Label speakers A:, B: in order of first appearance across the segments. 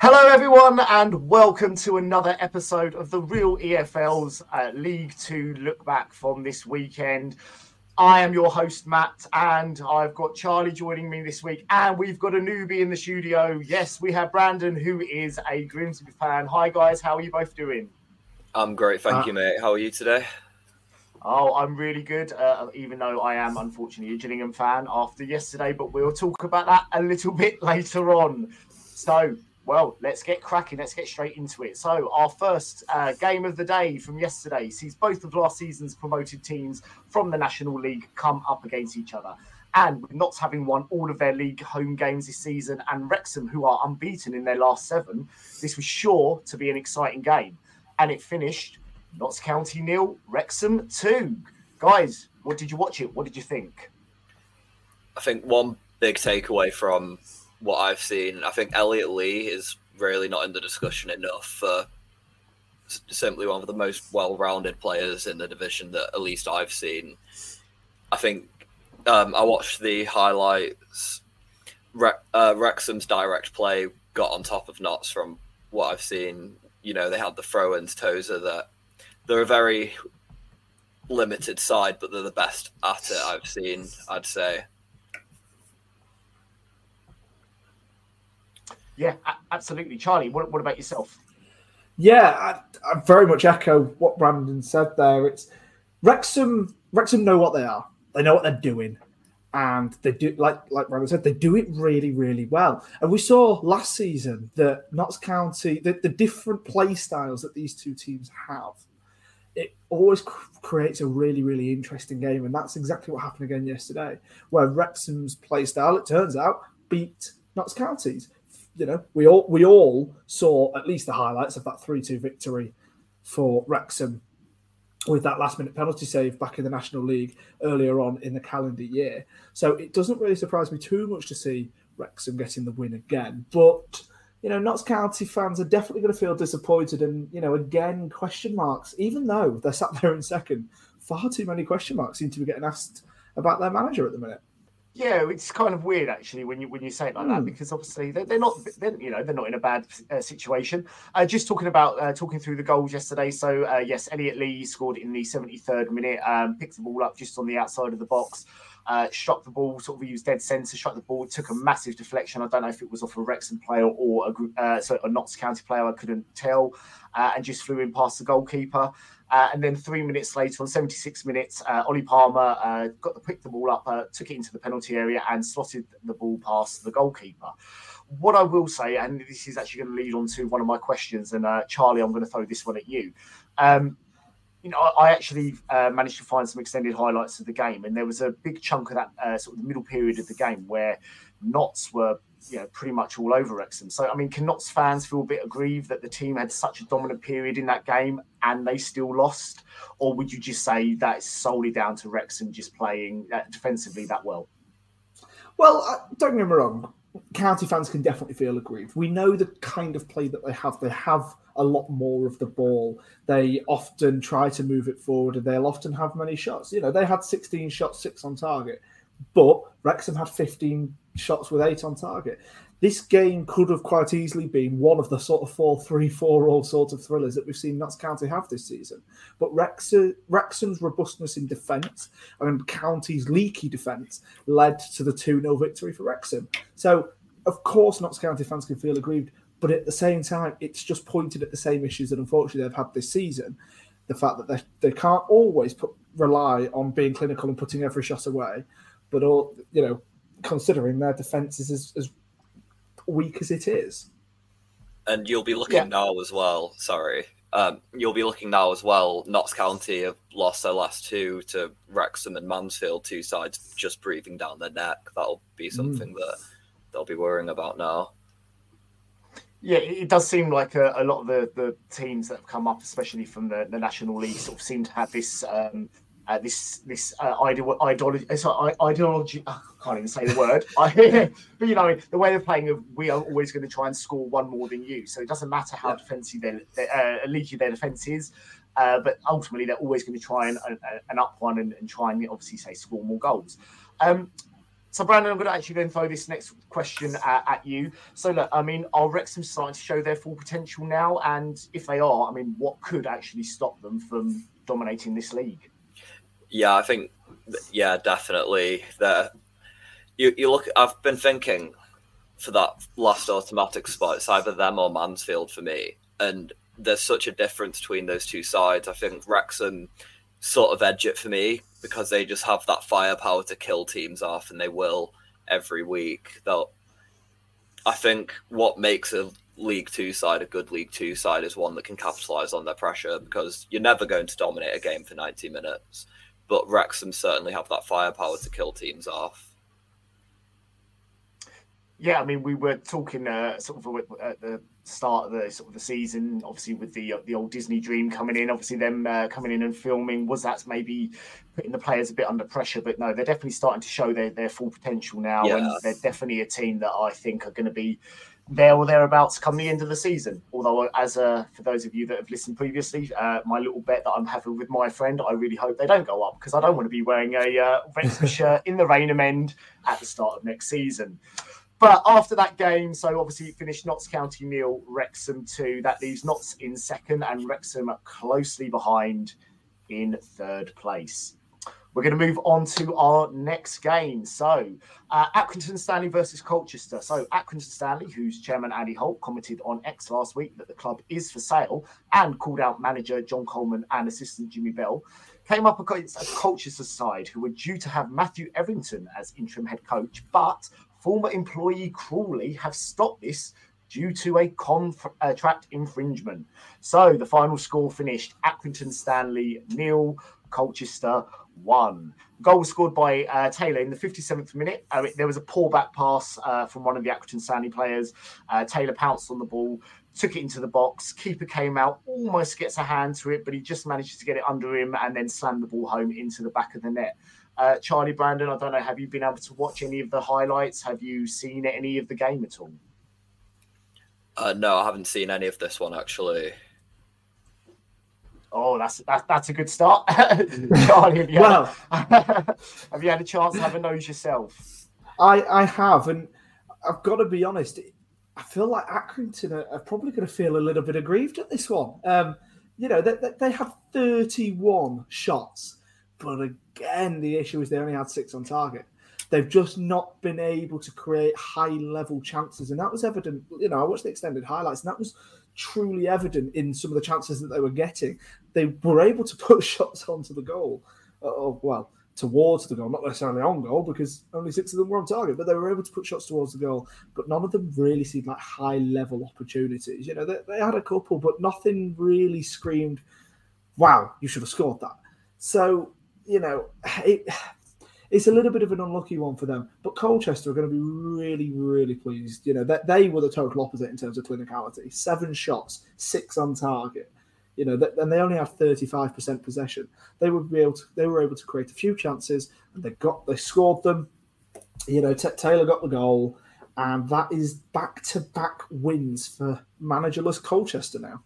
A: Hello, everyone, and welcome to another episode of the Real EFL's uh, League Two look back from this weekend. I am your host, Matt, and I've got Charlie joining me this week, and we've got a newbie in the studio. Yes, we have Brandon, who is a Grimsby fan. Hi, guys, how are you both doing?
B: I'm great, thank
A: Uh,
B: you, mate. How are you today?
A: Oh, I'm really good, uh, even though I am unfortunately a Gillingham fan after yesterday, but we'll talk about that a little bit later on. So, well, let's get cracking. Let's get straight into it. So, our first uh, game of the day from yesterday sees both of last season's promoted teams from the National League come up against each other. And with Notts having won all of their league home games this season, and Wrexham, who are unbeaten in their last seven, this was sure to be an exciting game. And it finished Notts County nil, Wrexham two. Guys, what did you watch it? What did you think?
B: I think one big takeaway from what I've seen, I think Elliot Lee is really not in the discussion enough for simply one of the most well-rounded players in the division that at least I've seen. I think um, I watched the highlights. Re- uh, Wrexham's direct play got on top of Notts from what I've seen. You know, they had the throw-ins, Tozer, that they're a very limited side, but they're the best at it I've seen, I'd say.
A: Yeah, absolutely. Charlie, what, what about yourself?
C: Yeah, I, I very much echo what Brandon said there. It's Wrexham. Wrexham know what they are. They know what they're doing, and they do like like Brandon said. They do it really, really well. And we saw last season that Notts County, the, the different play styles that these two teams have. It always cr- creates a really, really interesting game, and that's exactly what happened again yesterday, where Wrexham's play style, it turns out, beat Notts County's you know, we all we all saw at least the highlights of that three-two victory for Wrexham with that last-minute penalty save back in the National League earlier on in the calendar year. So it doesn't really surprise me too much to see Wrexham getting the win again. But you know, Notts County fans are definitely going to feel disappointed, and you know, again, question marks. Even though they're sat there in second, far too many question marks seem to be getting asked about their manager at the minute.
A: Yeah, it's kind of weird actually when you when you say it like that
C: Hmm.
A: because obviously they're, they're not they're, you know they're not in a bad uh, situation. Uh, just talking about uh, talking through the goals yesterday. So uh, yes, Elliot Lee scored in the 73rd minute. Um, picked the ball up just on the outside of the box. Uh, struck the ball, sort of used dead centre, struck the ball, took a massive deflection. I don't know if it was off a Wrexham player or a uh, so a Notts County player, I couldn't tell, uh, and just flew in past the goalkeeper. Uh, and then three minutes later, on 76 minutes, uh, Ollie Palmer uh, got the picked the ball up, uh, took it into the penalty area, and slotted the ball past the goalkeeper. What I will say, and this is actually going to lead on to one of my questions, and uh, Charlie, I'm going to throw this one at you. Um, you know, I actually uh, managed to find some extended highlights of the game, and there was a big chunk of that sort of the middle period of the game where Notts were, you know, pretty much all over Wrexham. So, I mean, can Notts fans feel a bit aggrieved that the team had such a dominant period in that game and they still lost, or would you just say that is solely down to Wrexham just playing uh, defensively that well?
C: Well, don't get me wrong. County fans can definitely feel aggrieved. We know the kind of play that they have. They have a lot more of the ball. They often try to move it forward and they'll often have many shots. You know, they had 16 shots, six on target, but Wrexham had 15 shots with eight on target. This game could have quite easily been one of the sort of 4 3 4 all sorts of thrillers that we've seen Notts County have this season. But Wrexham, Wrexham's robustness in defence and County's leaky defence led to the 2 0 victory for Wrexham. So, of course, Notts County fans can feel aggrieved, but at the same time, it's just pointed at the same issues that unfortunately they've had this season. The fact that they, they can't always put, rely on being clinical and putting every shot away, but all you know, considering their defence is as, as weak as it is.
B: And you'll be looking
C: Yeah.
B: now as well. Sorry, um, you'll be looking now as well. Notts County have lost their last two to Wrexham and Mansfield, two sides just breathing down their neck. That'll be something that they'll be worrying about now.
A: Yeah, it it does seem like a, a lot of the, the teams that have come up, especially from the, the National League, sort of seem to have this um, uh, this this uh, ideology. uh, ideology. I can't even say the word. But you know, the way they're playing, we are always going to try and score one more than you. So it doesn't matter how defensive their, their uh, leaky their defense is. Uh, but ultimately, they're always going to try and, and, and up one and, and try and obviously say score more goals. Um, so, Brandon, I'm going to actually then throw this next question at, at you. So, look, I mean, are Wrexham starting to show their full potential now? And if they are, I mean, what could actually stop them from dominating this league?
B: Yeah, I think, yeah, definitely. That you you look. I've been thinking for that last automatic spot. It's either them or Mansfield for me, and there's such a difference between those two sides. I think Wrexham sort of edge it for me because they just have that firepower to kill teams off, and they will every week. They'll. I think what makes a League Two side a good League Two side is one that can capitalize on their pressure because you're never going to dominate a game for 90 minutes. But Wrexham certainly have that firepower to kill teams off.
A: Yeah, I mean, we were talking uh, sort of at the start of the sort of the season, obviously with the the old Disney dream coming in, obviously them uh, coming in and filming. Was that maybe putting the players a bit under pressure? But no, they're definitely starting to show their, their full potential now, and they're definitely a team that I think are going to be there or thereabouts come the end of the season. Although, as uh, for those of you that have listened previously, uh, my little bet that I'm having with my friend, I really hope they don't go up because I don't want to be wearing a uh, Wrexham shirt in the Rainham end at the start of next season. But after that game, so obviously it finished Notts County nil, Wrexham two. That leaves Notts in second and Wrexham closely behind in third place. We're going to move on to our next game. So, uh, Accrington Stanley versus Colchester. So, Accrington Stanley, whose chairman Andy Holt commented on X last week that the club is for sale and called out manager John Coleman and assistant Jimmy Bell, came up against a Colchester side who were due to have Matthew Etherington as interim head coach, but former employee Crawley have stopped this due to a contract infringement. So the final score finished Accrington Stanley nil, Colchester one. Goal was scored by uh, Taylor in the 57th minute. Uh, there was a pull back pass uh, from one of the Accrington Stanley players. Uh, Taylor pounced on the ball, took it into the box. Keeper came out, almost gets a hand to it, but he just manages to get it under him and then slammed the ball home into the back of the net. Uh, Charlie Brandon, I don't know, have you been able to watch any of the highlights? Have you seen any of the game at all?
B: Uh, no, I haven't seen any of this one actually.
A: Oh, that's that's, that's a good start. Charlie, have you,
C: Well-
A: had, have you had a chance to have a nose yourself?
C: I, I have, and I've got to be honest. I feel like Accrington are, are probably going to feel a little bit aggrieved at this one. Um, you know, they, they, they had 31 shots, but again, the issue is they only had six on target. They've just not been able to create high level chances, and that was evident. You know, I watched the extended highlights, and that was truly evident in some of the chances that they were getting. They were able to put shots onto the goal. Oh, well, towards the goal, not necessarily on goal, because only six of them were on target, but they were able to put shots towards the goal. But none of them really seemed like high level opportunities. You know, they, they had a couple, but nothing really screamed, wow, you should have scored that. So, you know, it, it's a little bit of an unlucky one for them. But Colchester are going to be really, really pleased. You know, that they were the total opposite in terms of clinicality. Seven shots, six on target. You know, that, and they only have 35% possession. They would be able to. They were able to create a few chances, and they got. They scored them. You know, T- Taylor got the goal, and that is back-to-back wins for managerless Colchester now.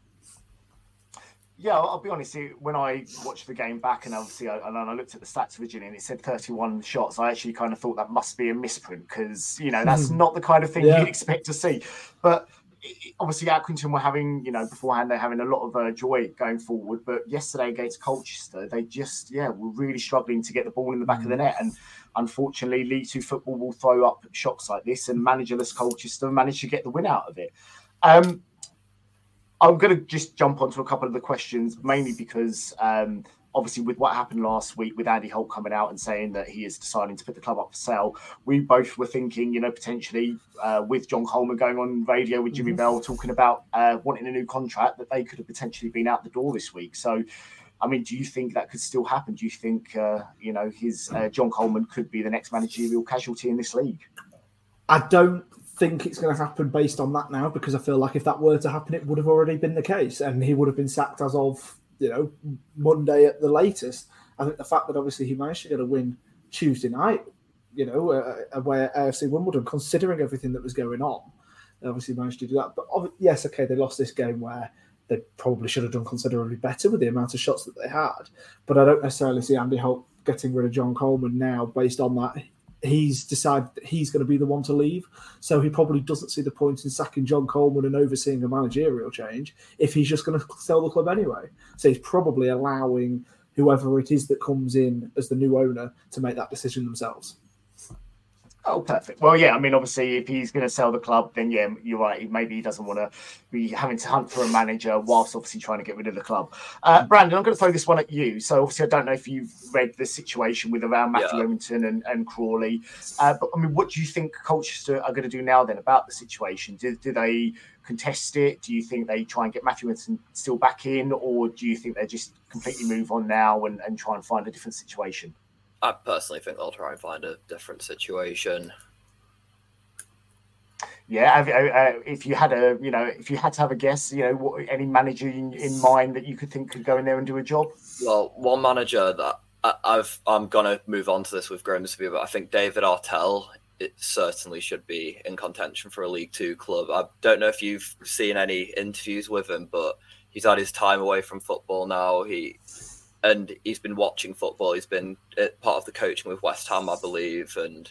A: Yeah, I'll be honest. When I watched the game back, and obviously, I, and I looked at the stats originally, and it said 31 shots. I actually kind of thought that must be a misprint because you know that's not the kind of thing
C: Yeah.
A: you'd expect to see. But obviously, Accrington were having, you know, beforehand they're having a lot of uh, joy going forward. But yesterday against Colchester, they just, yeah, were really struggling to get the ball in the back of the net. And unfortunately, League Two football will throw up shots like this, and managerless Colchester managed to get the win out of it. Um, I'm going to just jump onto a couple of the questions, mainly because um, obviously with what happened last week with Andy Holt coming out and saying that he is deciding to put the club up for sale, we both were thinking, you know, potentially uh, with John Coleman going on radio with Jimmy Bell talking about uh, wanting a new contract, that they could have potentially been out the door this week. So, I mean, do you think that could still happen? Do you think, uh, you know, his uh, John Coleman could be the next managerial casualty in this league?
C: I don't think it's going to happen based on that now because I feel like if that were to happen, it would have already been the case and he would have been sacked as of you know Monday at the latest. I think the fact that obviously he managed to get a win Tuesday night, you know, uh, away at AFC Wimbledon, considering everything that was going on, they obviously managed to do that. But yes, okay, they lost this game where they probably should have done considerably better with the amount of shots that they had. But I don't necessarily see Andy Holt getting rid of John Coleman now based on that he's decided that he's going to be the one to leave. So he probably doesn't see the point in sacking John Coleman and overseeing a managerial change if he's just going to sell the club anyway. So he's probably allowing whoever it is that comes in as the new owner to make that decision themselves.
A: Oh, perfect. Well, yeah, I mean, obviously, if he's going to sell the club, then yeah, you're right. Maybe he doesn't want to be having to hunt for a manager whilst obviously trying to get rid of the club. Uh, Brandon, I'm going to throw this one at you. So, obviously, I don't know if you've read the situation with around Matthew
B: Yeah.
A: Remington and, and Crawley, uh, but I mean, what do you think Colchester are going to do now then about the situation? Do, do they contest it? Do you think they try and get Matthew Remington still back in, or do you think they just completely move on now and, and try and find a different situation?
B: I personally think they'll try and find a different situation.
A: Yeah, have, uh, uh, if you had a, you know, if you had to have a guess, you know, what, any manager in, in mind that you could think could go in there and do a job?
B: Well, one manager that I, I've I'm gonna move on to this with Grimsby, but I think David Artell it certainly should be in contention for a League Two club. I don't know if you've seen any interviews with him, but he's had his time away from football now. He and he's been watching football. He's been uh, part of the coaching with West Ham, I believe, and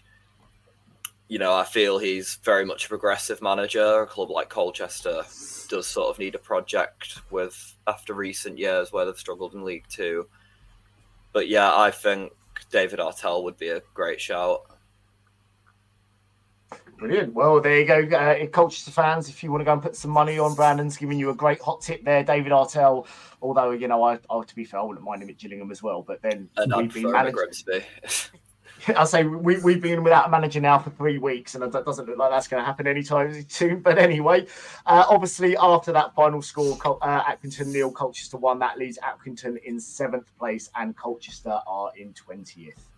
B: you know I feel he's very much a progressive manager. A club like Colchester does sort of need a project with after recent years where they've struggled in League Two. But yeah, I think David Artell would be a great shout.
A: Brilliant. Well, there you go, uh, Colchester fans. If you want to go and put some money on, Brandon's giving you a great hot tip there, David Artell. Although you know, I, I to be fair, I wouldn't mind him at Gillingham as well. But then
B: And
A: we've been
B: prefer him at
A: managed. I say we, we've been without a manager now for three weeks, and it doesn't look like that's going to happen anytime soon. But anyway, uh, obviously, after that final score, Col- uh, Accrington nil, Colchester one. That leaves Accrington in seventh place, and Colchester are in twentieth.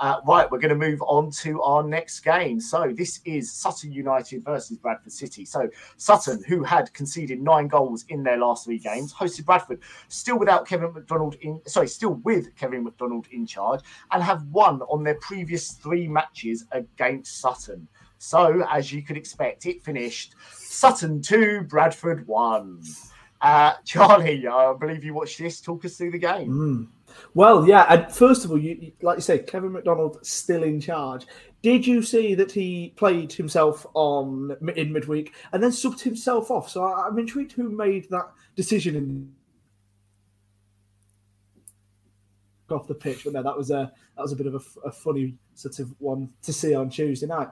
A: Uh, right, we're going to move on to our next game. So this is Sutton United versus Bradford City. So Sutton, who had conceded nine goals in their last three games, hosted Bradford, still without Kevin McDonald in. Sorry, still with Kevin McDonald in charge, and have won on their previous three matches against Sutton. So as you could expect, it finished Sutton two, Bradford one. Uh, Charlie, I believe you watched this. Talk us through the game.
C: Mm. Well, yeah. And first of all, you, like you say, Kevin McDonald still in charge. Did you see that he played himself on in midweek and then subbed himself off? So I'm intrigued who made that decision in off the pitch. But no, that was a that was a bit of a funny sort of one to see on Tuesday night.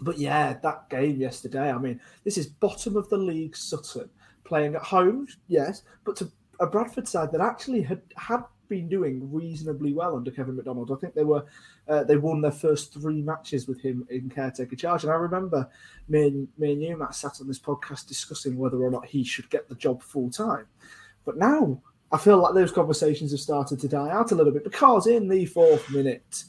C: But yeah, that game yesterday. I mean, this is bottom of the league Sutton playing at home, yes, but to a Bradford side that actually had had been doing reasonably well under Kevin McDonald. I think they were uh, they won their first three matches with him in caretaker charge, and I remember me and me and you, Matt, sat on this podcast discussing whether or not he should get the job full time. But now I feel like those conversations have started to die out a little bit because in the fourth minute,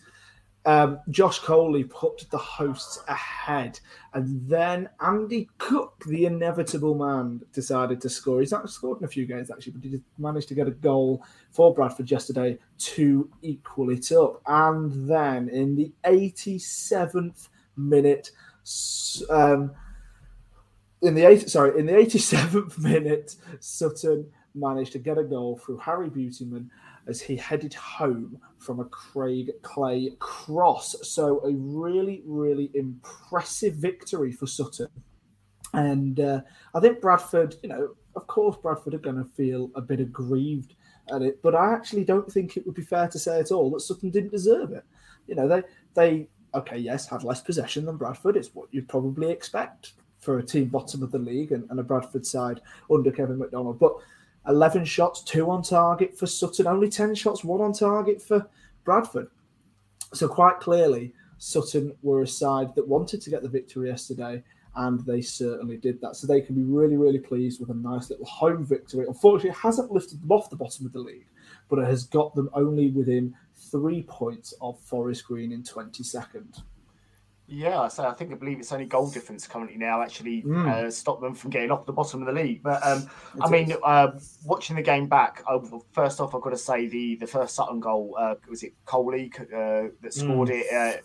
C: um, Josh Coley put the hosts ahead, and then Andy Cook, the inevitable man, decided to score. He's not scored in a few games actually, but he did manage to get a goal for Bradford yesterday to equal it up. And then in the 87th minute, um, in the eight, sorry, in the 87th minute, Sutton managed to get a goal through Harry Beautyman as he headed home from a Craig Clay cross. So a really, really impressive victory for Sutton. And uh, I think Bradford, you know, of course, Bradford are going to feel a bit aggrieved at it, but I actually don't think it would be fair to say at all that Sutton didn't deserve it. You know, they they okay, yes, had less possession than Bradford. It's what you'd probably expect for a team bottom of the league and, and a Bradford side under Kevin McDonald. But 11 shots, two on target for Sutton, only 10 shots, one on target for Bradford. So, quite clearly, Sutton were a side that wanted to get the victory yesterday, and they certainly did that. So, they can be really, really pleased with a nice little home victory. Unfortunately, it hasn't lifted them off the bottom of the league, but it has got them only within three points of Forest Green in 22nd.
A: Yeah, so I think I believe it's only goal difference currently now actually
C: Mm.
A: uh, stop them from getting off the bottom of the league. But um, I mean, uh, watching the game back, uh, first off, I've got to say the the first Sutton goal uh, was it Coley uh, that scored
C: Mm.
A: it. Uh,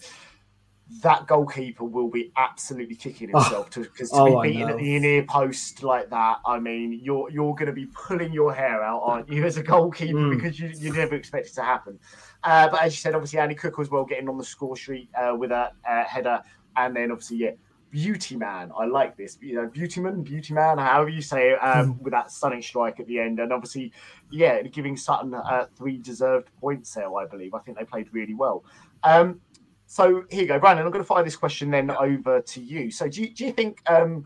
A: that goalkeeper will be absolutely kicking
C: Oh.
A: himself to because to
C: Oh,
A: be beaten at the near post like that. I mean, you're you're going to be pulling your hair out, aren't you, as a goalkeeper
C: Mm.
A: because you, you never expect it to happen. Uh, but as you said, obviously Andy Cook was well getting on the score sheet uh, with a uh, header, and then obviously yeah, Beauty Man. I like this, you know, Beautyman, Beauty Man, however you say it, um, with that stunning strike at the end, and obviously yeah, giving Sutton uh, three deserved points there. I believe. I think they played really well. Um, so here you go, Brandon. I'm going to fire this question then over to you. So do you, do you think, um,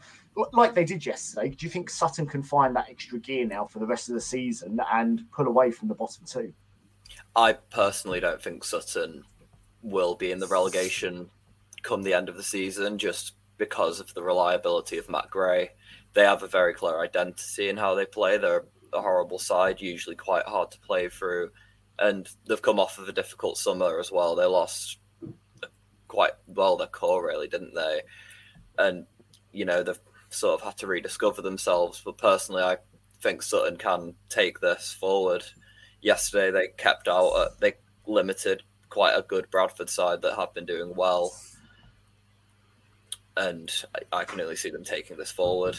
A: like they did yesterday, do you think Sutton can find that extra gear now for the rest of the season and pull away from the bottom two?
B: I personally don't think Sutton will be in the relegation come the end of the season just because of the reliability of Matt Gray. They have a very clear identity in how they play. They're a horrible side, usually quite hard to play through. And they've come off of a difficult summer as well. They lost quite well their core, really, didn't they? And, you know, they've sort of had to rediscover themselves. But personally, I think Sutton can take this forward yesterday they kept out uh, they limited quite a good bradford side that have been doing well. And I, I can only see them taking this forward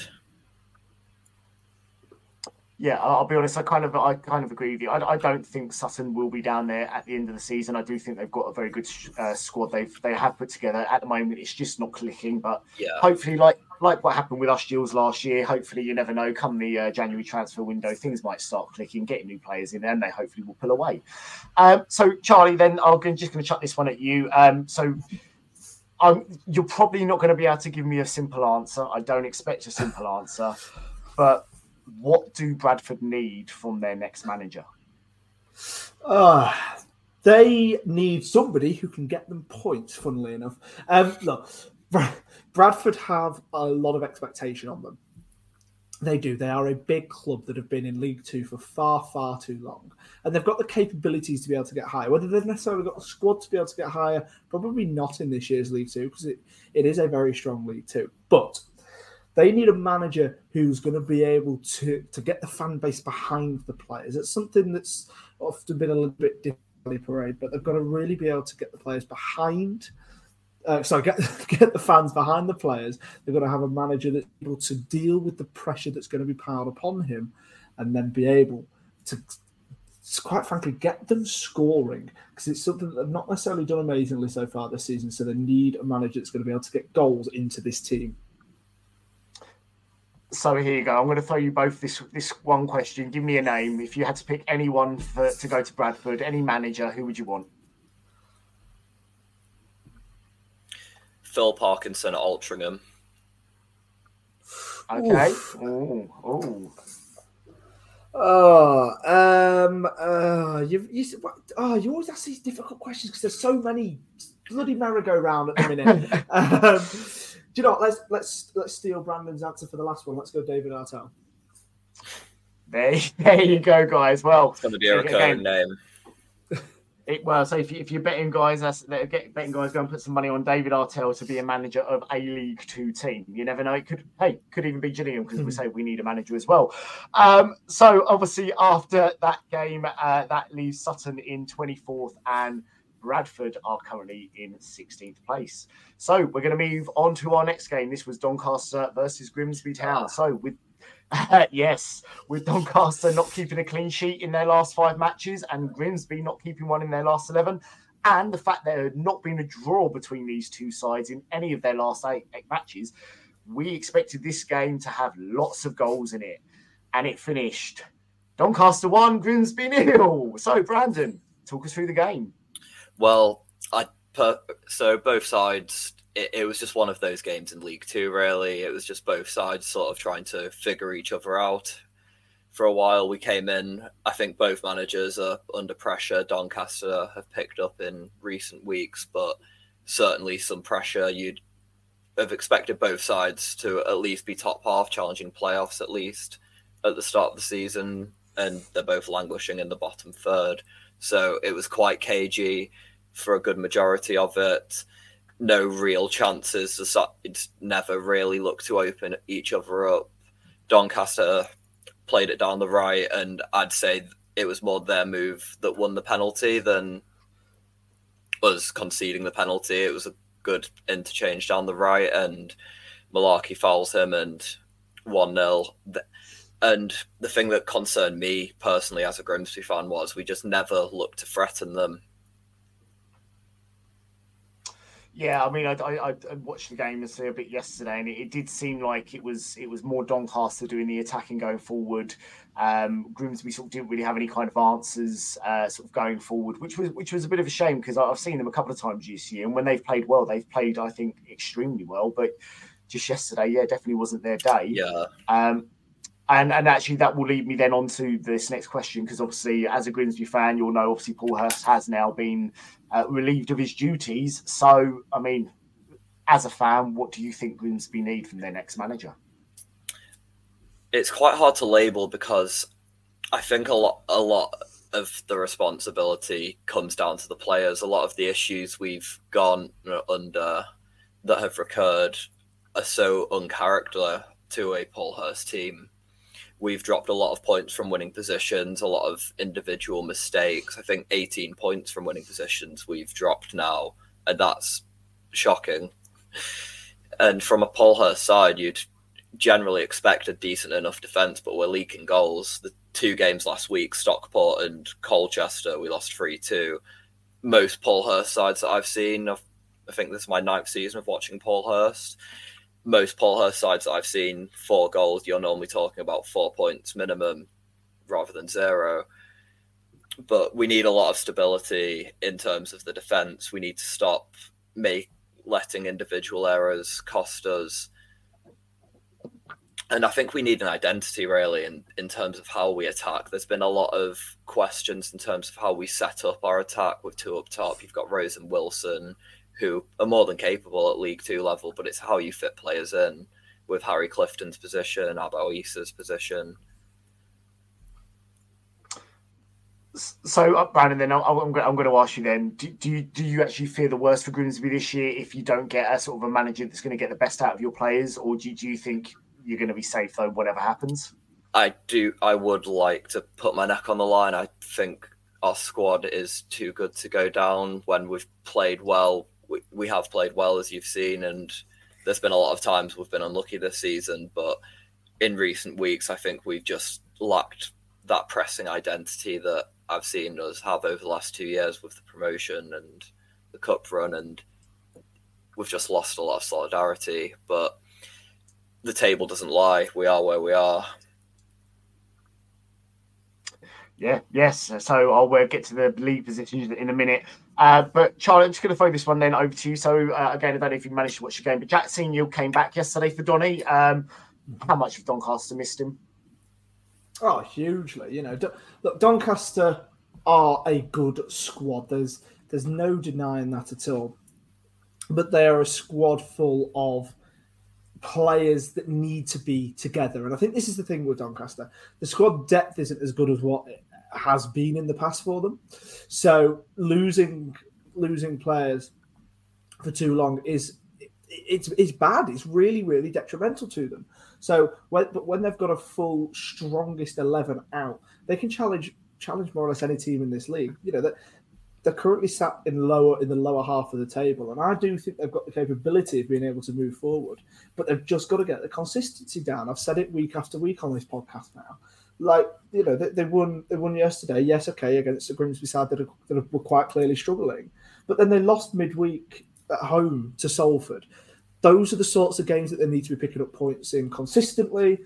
A: Yeah, I'll be honest. I kind of, I kind of agree with you. I, I don't think Sutton will be down there at the end of the season. I do think they've got a very good uh, squad. They've they have put together. At the moment, it's just not clicking. But
B: yeah
A: hopefully, like like what happened with us Gills last year. Hopefully, you never know. Come the uh, January transfer window, things might start clicking, getting new players in, and they hopefully will pull away. Um, so, Charlie, then I'm just going to chuck this one at you. Um, so. Um, you're probably not going to be able to give me a simple answer. I don't expect a simple answer, but what do Bradford need from their next manager?
C: Uh, they need somebody who can get them points, funnily enough. Um, look, Bradford have a lot of expectation on them. They do. They are a big club that have been in League Two for far, far too long. And they've got the capabilities to be able to get higher. Whether they've necessarily got the squad to be able to get higher, probably not in this year's League Two, because it, it is a very strong League Two. But they need a manager who's going to be able to to get the fan base behind the players. It's something that's often been a little bit difficult parade, but they've got to really be able to get the players behind. Uh, sorry, get get the fans behind the players. They've got to have a manager that's able to deal with the pressure that's going to be piled upon him, and then be able to, to quite frankly, get them scoring because it's something that they've not necessarily done amazingly so far this season. So they need a manager that's going to be able to get goals into this team.
A: So here you go. I'm going to throw you both this this one question. Give me a name. If you had to pick anyone for, to go to Bradford, any manager, who would you want?
B: phil parkinson at altrincham
A: Okay. Oh, oh.
C: Oh, um, uh, you've, you, oh, you always ask these difficult questions because there's so many bloody merry-go-round at the minute. um, do you know what? Let's let's let's steal Brandon's answer for the last one. Let's go, David Artell.
A: There, there you go, guys. Well,
B: it's going to be a recurring name.
A: It, well, so if, you, if you're betting guys, that's get betting guys go and put some money on David Artell to be a manager of a League Two team. You never know; it could hey could even be Gillingham because mm-hmm. we hmm. say we need a manager as well. Um, so obviously after that game, uh, that leaves Sutton in 24th and Bradford are currently in 16th place. So we're going to move on to our next game. This was Doncaster versus Grimsby Town. So with yes, with Doncaster not keeping a clean sheet in their last five matches and Grimsby not keeping one in their last 11, and the fact there had not been a draw between these two sides in any of their last eight, eight matches, we expected this game to have lots of goals in it. And it finished Doncaster 1, Grimsby nil. So, Brandon, talk us through the game.
B: Well, I per, so both sides it, it, was just one of those games in League Two, really. It was just both sides sort of trying to figure each other out. For a while, we came in. I think both managers are under pressure. Doncaster have picked up in recent weeks, but certainly some pressure. You'd have expected both sides to at least be top half, challenging playoffs at least at the start of the season, and they're both languishing in the bottom third. So it was quite cagey for a good majority of it no real chances. The sides never really looked to open each other up. Doncaster played it down the right, and I'd say it was more their move that won the penalty than us conceding the penalty. It was a good interchange down the right, and Malarkey fouls him, and 1 0. And the thing that concerned me personally as a Grimsby fan was we just never looked to threaten them
A: Yeah, I mean, I, I, I watched the game a bit yesterday, and it, it, did seem like it was it was more Doncaster doing the attacking going forward. Um, Grimsby sort of didn't really have any kind of answers uh, sort of going forward, which was which was a bit of a shame because I've seen them a couple of times this year, and when they've played well, they've played I think extremely well. But just yesterday, yeah, definitely wasn't their day.
B: Yeah.
A: Um, and and actually that will lead me then on to this next question because obviously as a Grimsby fan you'll know obviously Paul Hurst has now been uh, relieved of his duties. So I mean as a fan what do you think Grimsby need from their next manager?
B: It's quite hard to label because I think a lot a lot of the responsibility comes down to the players. A lot of the issues we've gone under that have recurred are so uncharacter to a Paul Hurst team we've dropped a lot of points from winning positions, a lot of individual mistakes. I think 18 points from winning positions we've dropped now, and that's shocking. And from a Paul Hurst side, you'd generally expect a decent enough defence, but we're leaking goals. The two games last week, Stockport and Colchester, we lost 3 2. Most Paul Hurst sides that I've seen, I've, I think this is my ninth season of watching Paul Hurst most Paul Hurst sides that I've seen, four goals, you're normally talking about four points minimum rather than zero. But we need a lot of stability in terms of the defence. We need to stop make letting individual errors cost us. And I think we need an identity really in, in terms of how we attack. There's been a lot of questions in terms of how we set up our attack with two up top. You've got Rose and Wilson, who are more than capable at League Two level, but it's how you fit players in with Harry Clifton's position, Abo Eisa's position.
A: So, uh, Brandon, then I'm, I'm going to ask you then: do, do, you do you actually fear the worst for Grimsby this year if you don't get a sort of a manager that's going to get the best out of your players, or do, do you think you're going to be safe though, whatever happens?
B: I do. I would like to put my neck on the line. I think our squad is too good to go down when we've played well we, we have played well as you've seen, and there's been a lot of times we've been unlucky this season. But in recent weeks, I think we've just lacked that pressing identity that I've seen us have over the last two years with the promotion and the cup run, and we've just lost a lot of solidarity. But the table doesn't lie. We are where we are.
A: Yeah, yes. So I'll uh, get to the league positions in a minute. Uh, but Charlie, I'm just going to throw this one then over to you. So uh, again, I don't know if you managed to watch the game, but Jack Senior came back yesterday for Donny. Um, how much of Doncaster missed him?
C: Oh, hugely. You know, look, Doncaster are a good squad. There's there's no denying that at all. But they are a squad full of players that need to be together. And I think this is the thing with Doncaster. The squad depth isn't as good as what has been in the past for them. So losing losing players for too long is it's it's bad. It's really really detrimental to them. So when but when they've got a full strongest eleven out, they can challenge challenge more or less any team in this league. You know that they're currently sat in lower in the lower half of the table, and I do think they've got the capability of being able to move forward. But they've just got to get the consistency down. I've said it week after week on this podcast now. Like you know, they, they won they won yesterday. Yes, okay, against the Grimsby side that, are, that were quite clearly struggling, but then they lost midweek at home to Salford. Those are the sorts of games that they need to be picking up points in consistently,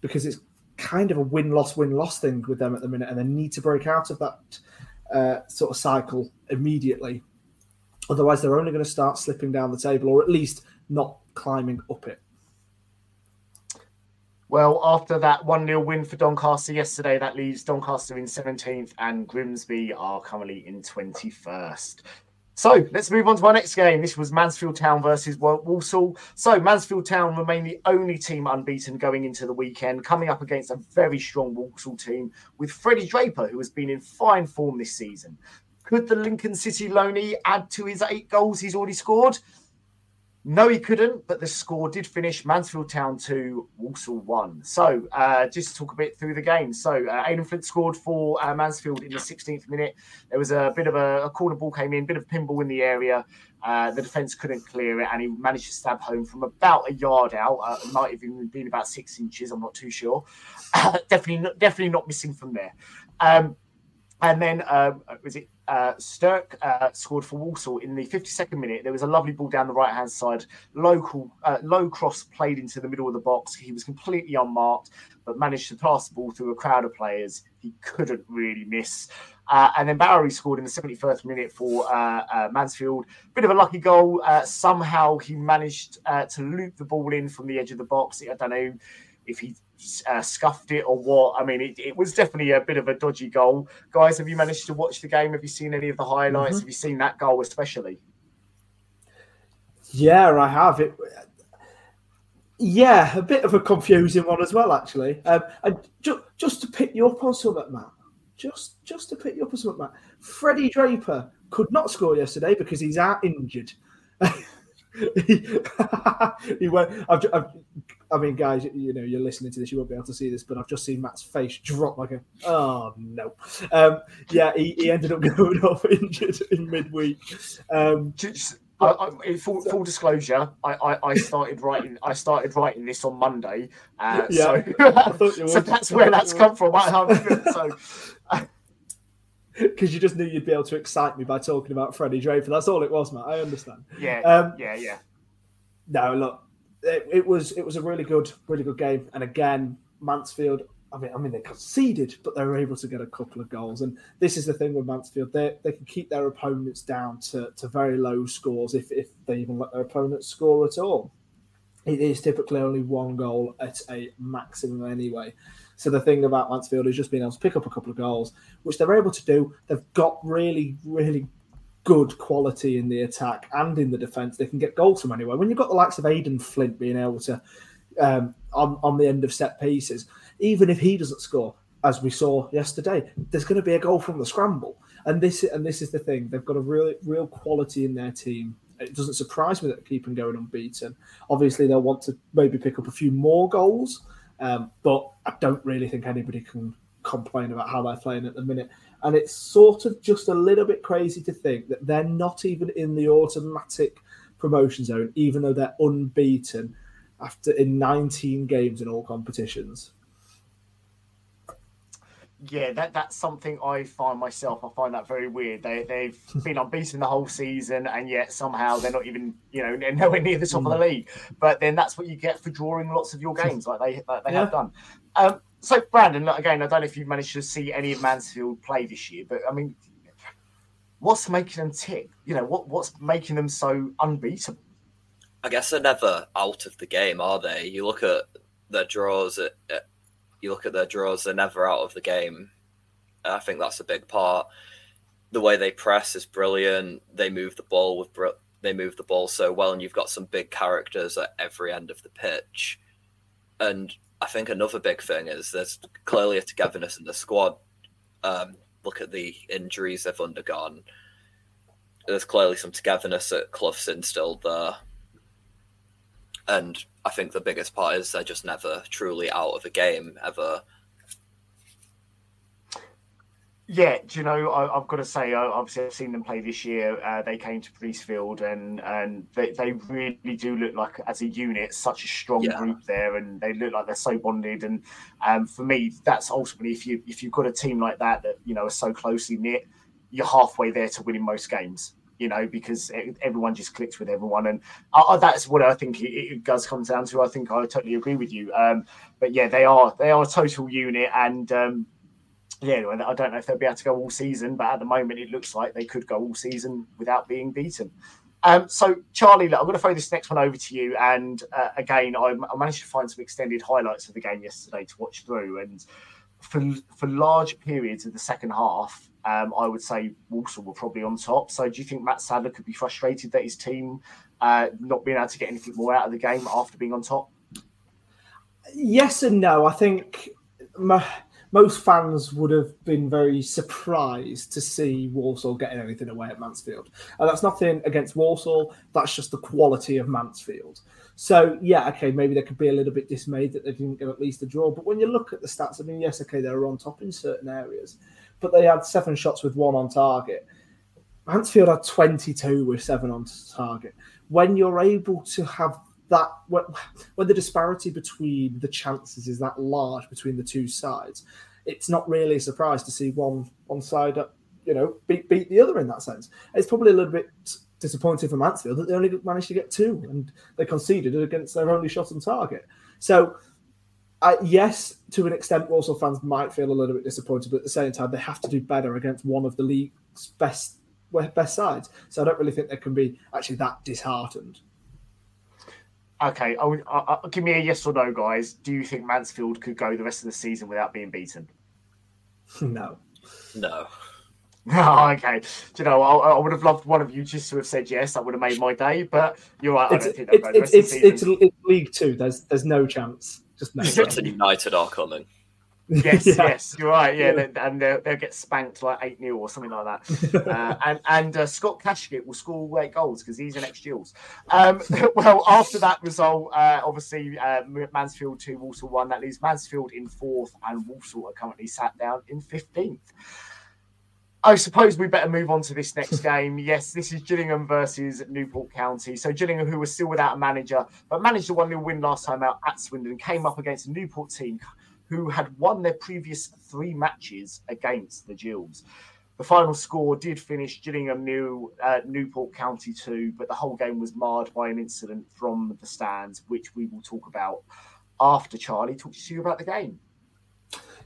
C: because it's kind of a win loss win loss thing with them at the minute, and they need to break out of that uh, sort of cycle immediately. Otherwise, they're only going to start slipping down the table, or at least not climbing up it.
A: Well, after that 1 0 win for Doncaster yesterday, that leaves Doncaster in 17th and Grimsby are currently in 21st. So let's move on to our next game. This was Mansfield Town versus Walsall. So Mansfield Town remain the only team unbeaten going into the weekend, coming up against a very strong Walsall team with Freddie Draper, who has been in fine form this season. Could the Lincoln City loanee add to his eight goals he's already scored? No, he couldn't, but the score did finish Mansfield Town 2, Walsall 1. So, uh, just to talk a bit through the game. So, uh, Aden Flint scored for uh, Mansfield in the 16th minute. There was a bit of a, a corner ball came in, bit of pinball in the area. Uh, the defence couldn't clear it, and he managed to stab home from about a yard out. Uh, it might have even been about six inches. I'm not too sure. definitely, not, definitely not missing from there. Um, and then um, was it uh, uh, scored for Walsall in the 52nd minute. There was a lovely ball down the right hand side, local uh, low cross played into the middle of the box. He was completely unmarked, but managed to pass the ball through a crowd of players. He couldn't really miss. Uh, and then Bowery scored in the 71st minute for uh, uh, Mansfield. Bit of a lucky goal. somehow he managed to loop the ball in from the edge of the box. I don't know if he uh, scuffed it or what. I mean, it, it, was definitely a bit of a dodgy goal. Guys, have you managed to watch the game? Have you seen any of the highlights? Mm-hmm. Have you seen that goal especially?
C: Yeah, I have. It. Yeah, a bit of a confusing one as well, actually. Um, and ju- just to pick you up on something, Matt. Just, just to pick you up on something, Matt. Freddie Draper could not score yesterday because he's out injured. he, went. I've, I've, i mean, guys, you know, you're listening to this, you won't be able to see this, but I've just seen Matt's face drop like a. Oh no! Um, yeah, he, he ended up going off injured in midweek. Um,
A: just, I, I, full, full, disclosure, I, I, I, started writing. I started writing this on Monday, uh, yeah, so, so that's where that's come from. so
C: because you just knew you'd be able to excite me by talking about Freddie Draper. That's all it was, Matt. I understand.
A: Yeah, um, yeah, yeah.
C: No, look, it, it, was it was a really good, really good game. And again, Mansfield. I mean, I mean, they conceded, but they were able to get a couple of goals. And this is the thing with Mansfield; they they can keep their opponents down to, to very low scores if if they even let their opponents score at all. It is typically only one goal at a maximum anyway. So the thing about Mansfield is just being able to pick up a couple of goals, which they're able to do. They've got really, really good quality in the attack and in the defence. They can get goals from anywhere. When you've got the likes of Aden Flint being able to um, on on the end of set pieces, even if he doesn't score, as we saw yesterday, there's going to be a goal from the scramble. And this and this is the thing. They've got a real real quality in their team. It doesn't surprise me that they keep them going unbeaten. Obviously, they'll want to maybe pick up a few more goals um, but I don't really think anybody can complain about how they're playing at the minute. And it's sort of just a little bit crazy to think that they're not even in the automatic promotion zone, even though they're unbeaten after in 19 games in all competitions
A: yeah, that that's something I find myself. I find that very weird. They they've been unbeaten the whole season, and yet somehow they're not even you know they're nowhere near the top of the mm. league. But then that's what you get for drawing lots of your games, like they like they yeah. have done. Um, so Brandon, again, I don't know if you've managed to see any of Mansfield play this year, but I mean, what's making them tick? You know, what what's making them so unbeatable?
B: I guess they're never out of the game, are they? You look at their draws at, at you look at their draws, they're never out of the game. I think that's a big part. The way they press is brilliant. They move the ball with br- they move the ball so well, and you've got some big characters at every end of the pitch. And I think another big thing is there's clearly a togetherness in the squad. Um, look at the injuries they've undergone. There's clearly some togetherness that Clough's instilled there. And I think the biggest part is they're just never truly out of a game ever.
A: Yeah, do you know? I, have got to say, obviously, I've seen them play this year. Uh, they came to Priestfield, and and they, they really do look like, as a unit, such a strong yeah. group there, and they look like they're so bonded. And um, for me, that's ultimately if you if you've got a team like that that you know are so closely knit, you're halfway there to winning most games. You know, because everyone just clicks with everyone, and that's what I think it, it, does come down to. I think I totally agree with you. Um, but yeah, they are they are a total unit, and um, yeah, I don't know if they'll be able to go all season, but at the moment it looks like they could go all season without being beaten. Um, so, Charlie, I'm going to throw this next one over to you. And uh, again, I, I, managed to find some extended highlights of the game yesterday to watch through. And for for large periods of the second half, um, I would say Walsall were probably on top. So, do you think Mat Sadler could be frustrated that his team uh, not being able to get anything more out of the game after being on top?
C: Yes and no. I think. My most fans would have been very surprised to see Walsall getting anything away at Mansfield. And that's nothing against Walsall, that's just the quality of Mansfield. So, yeah, okay, maybe they could be a little bit dismayed that they didn't get at least a draw. But when you look at the stats, I mean, yes, okay, they were on top in certain areas, but they had seven shots with one on target. Mansfield had 22 with seven on target. When you're able to have that when, when the disparity between the chances is that large between the two sides, it's not really a surprise to see one one side, uh, you know, beat beat the other in that sense. It's probably a little bit disappointing for Mansfield that they only managed to get two and they conceded against their only shot on target. So, uh, yes, to an extent, Walsall fans might feel a little bit disappointed, but at the same time, they have to do better against one of the league's best best sides. So I don't really think they can be actually that disheartened.
A: Okay, I'll, I'll, give me a yes or no, guys. Do you think Mansfield could go the rest of the season without being beaten?
C: No.
B: No.
A: Oh, okay. Do you know, I, I, would have loved one of you just to have said yes. That would have made my day. But you're right. It's, it's,
C: it's, it's, it's, it's, League Two. There's there's no chance. Just no.
B: United are coming.
A: Yes, yeah. yes, you're right. Yeah, yeah. and they'll, they'll, get spanked like eight 0 or something like that. uh, and and uh, Scott Kashket will score eight goals because he's an ex Jules. Um, well, after that result, uh, obviously uh, Mansfield two, Walsall one. That leaves Mansfield in fourth, and Walsall are currently sat down in fifteenth. I suppose we better move on to this next game. Yes, this is Gillingham versus Newport County. So Gillingham, who was still without a manager, but managed a 1 0 win last time out at Swindon, came up against a Newport team who had won their previous three matches against the Gills. The final score did finish Gillingham new uh, Newport County 2, but the whole game was marred by an incident from the stands, which we will talk about after Charlie talks to you about the game.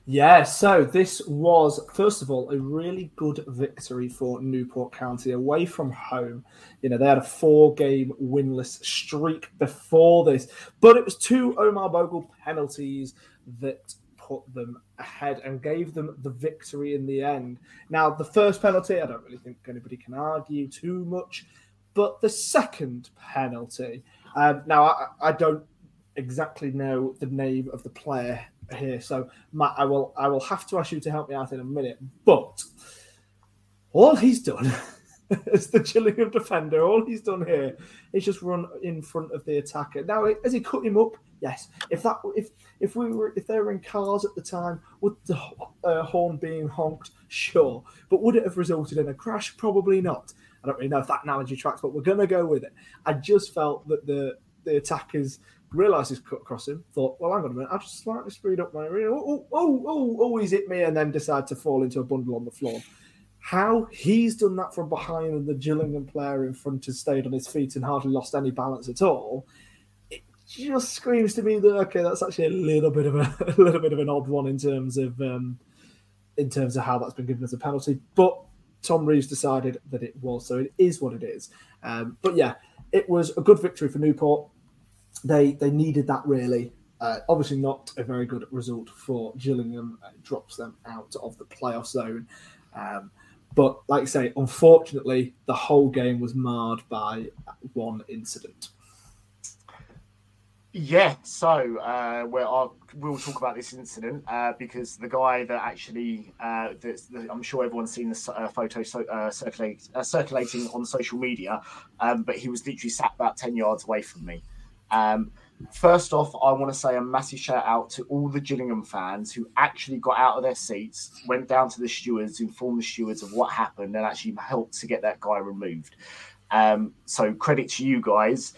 C: Yeah, so this was, first of all, a really good victory for Newport County away from home. You know, they had a four game winless streak before this, but it was two Omar Bogle penalties that put them ahead and gave them the victory in the end. Now, the first penalty, I don't really think anybody can argue too much, but the second penalty, um, now I, I, don't exactly know the name of the player here, so Matt, I will I will have to ask you to help me out in a minute. But all he's done as the Gillingham defender, all he's done here is just run in front of the attacker. Now, as he cut him up, yes. If that if if we were if they were in cars at the time, would the uh, horn being honked? Sure, but would it have resulted in a crash? Probably not. I don't really know if that analogy tracks, but we're to go with it. I just felt that the the attackers realised he's cut across him, thought, well, hang on a minute, I'll just slightly speed up my arena. Oh, oh, oh, oh, he's hit me, and then decide to fall into a bundle on the floor. How he's done that from behind and the Gillingham player in front has stayed on his feet and hardly lost any balance at all it just screams to me that okay, that's actually a little bit of a, a little bit of an odd one in terms of um, in terms of how that's been given as a penalty. But Tom Reeves decided that it was, so it is what it is. Um, but yeah, it was a good victory for Newport. They they needed that really. Uh, obviously, not a very good result for Gillingham. It drops them out of the playoff zone. Um, But like I say, unfortunately, the whole game was marred by one incident.
A: Yeah, so uh, well, talk about this incident uh, because the guy that actually, uh, that's, that I'm sure everyone's seen the uh, photo so, uh, circulate, uh, circulating on social media, um, but he was literally sat about 10 yards away from me. Um, first off, I want to say a massive shout out to all the Gillingham fans who actually got out of their seats, went down to the stewards, informed the stewards of what happened, and actually helped to get that guy removed. Um, so credit to you guys.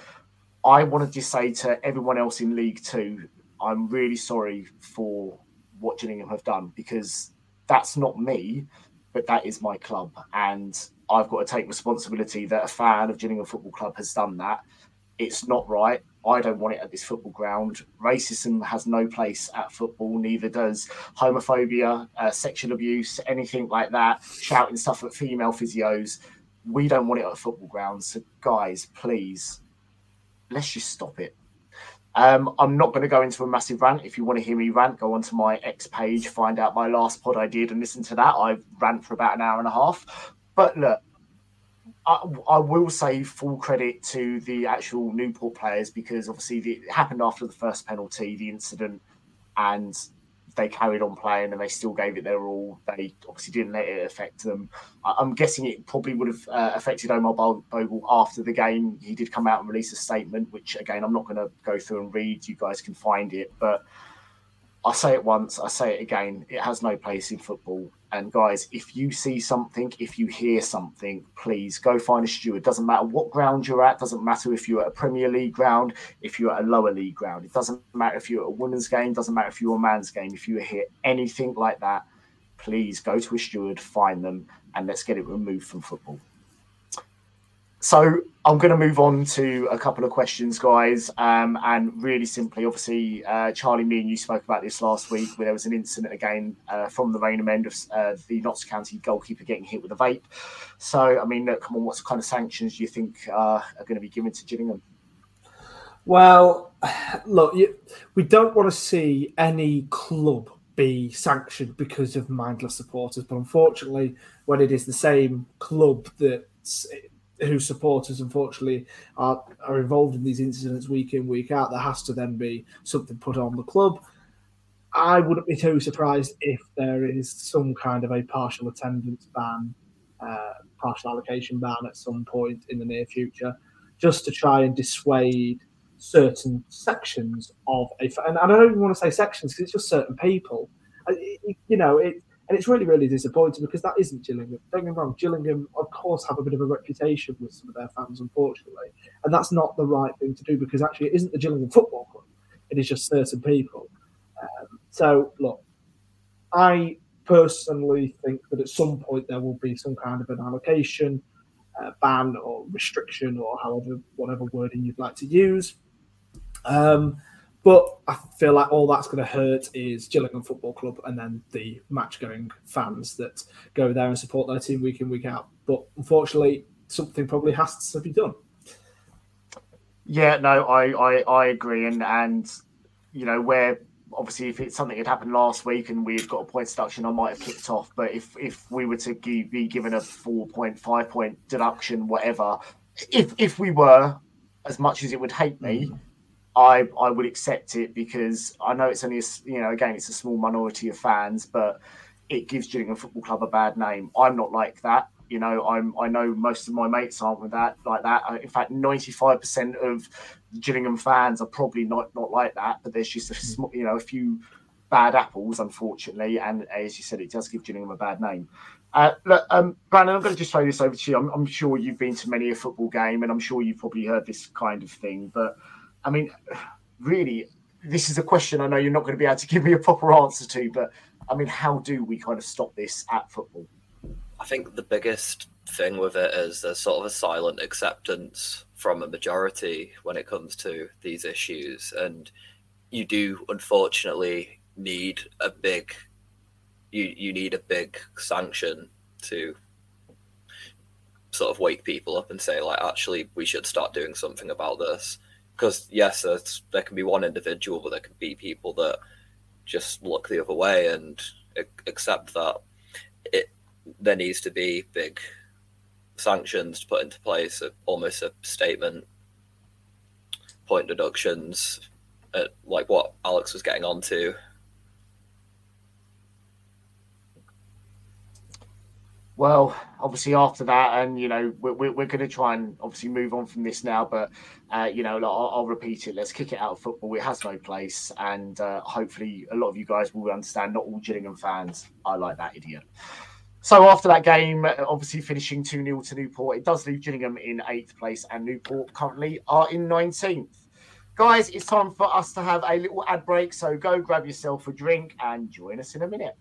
A: I want to just say to everyone else in League Two, I'm really sorry for what Gillingham have done because that's not me, but that is my club. And I've got to take responsibility that a fan of Gillingham Football Club has done that. It's not right. I don't want it at this football ground. Racism has no place at football, neither does homophobia, uh, sexual abuse, anything like that, shouting stuff at female physios. We don't want it at football grounds. So, guys, please let's just stop it. Um, I'm not going to go into a massive rant. If you want to hear me rant, go onto my X page, find out my last pod I did, and listen to that. I ran for about an hour and a half. But look, I, I will say full credit to the actual Newport players because obviously the, it happened after the first penalty, the incident, and they carried on playing and they still gave it their all. They obviously didn't let it affect them. I'm guessing it probably would have uh, affected Omar Bogle after the game. He did come out and release a statement, which again, I'm not going to go through and read. You guys can find it. But I say it once, I say it again. It has no place in football. And guys, if you see something, if you hear something, please go find a steward. Doesn't matter what ground you're at. Doesn't matter if you're at a Premier League ground, if you're at a lower league ground. It doesn't matter if you're at a women's game. Doesn't matter if you're a man's game. If you hear anything like that, please go to a steward, find them, and let's get it removed from football. So I'm going to move on to a couple of questions, guys. Um, and really simply, obviously, uh, Charlie, me and you spoke about this last week where there was an incident again uh, from the Rainham end of uh, the Notts County goalkeeper getting hit with a vape. So, I mean, look, come on, what kind of sanctions do you think uh, are going to be given to Gillingham?
C: Well, look, we don't want to see any club be sanctioned because of mindless supporters, but unfortunately, when it is the same club that's whose supporters unfortunately are, are involved in these incidents week in week out there has to then be something put on the club. I wouldn't be too surprised if there is some kind of a partial attendance ban uh, partial allocation ban at some point in the near future just to try and dissuade certain sections of a and i don't even want to say sections because it's just certain people. You know it and it's really, really disappointing because that isn't Gillingham. Don't get me wrong, Gillingham, of course, have a bit of a reputation with some of their fans, unfortunately. And that's not the right thing to do because actually it isn't the Gillingham Football Club, it is just certain people. Um, so, look, I personally think that at some point there will be some kind of an allocation, uh, ban, or restriction, or however, whatever wording you'd like to use. Um, but I feel like all that's going to hurt is Gillingham Football Club and then the match going fans that go there and support their team week in, week out. But unfortunately, something probably has to be done.
A: Yeah, no, I, I, I agree. And, and, you know, where obviously if it's something that happened last week and we had got a point deduction, I might have kicked off. But if, if we were to be given a four point, five point deduction, whatever, if, if we were, as much as it would hate me, mm I I would accept it because I know it's only a, you know again it's a small minority of fans, but it gives Gillingham Football Club a bad name. I'm not like that. You know, I'm I know most of my mates aren't with that like that. In fact, 95% of Gillingham fans are probably not not like that. But there's just a small, you know a few bad apples, unfortunately, and as you said, it does give Gillingham a bad name. Uh, look, um, Brandon, I'm going to just throw this over to you. I'm, I'm sure you've been to many a football game, and I'm sure you've probably heard this kind of thing, but I mean, really, this is a question I know you're not going to be able to give me a proper answer to, but I mean, how do we kind of stop this at football?
B: I think the biggest thing with it is there's sort of a silent acceptance from a majority when it comes to these issues. And you do unfortunately need a big you you need a big sanction to sort of wake people up and say like actually we should start doing something about this because yes, there can be one individual, but there can be people that just look the other way and accept that. It there needs to be big sanctions put into place, almost a statement, point deductions, uh, like what Alex was getting onto.
A: Well, obviously after that, and you know, we're, we're, going to try and obviously move on from this now. But uh, you know, I'll, I'll, repeat it. Let's kick it out of football. It has no place, and uh, hopefully, a lot of you guys will understand. Not all Gillingham fans are like that idiot. So after that game, obviously finishing 2 0 to Newport, it does leave Gillingham in eighth place, and Newport currently are in 19th. Guys, it's time for us to have a little ad break. So go grab yourself a drink and join us in a minute.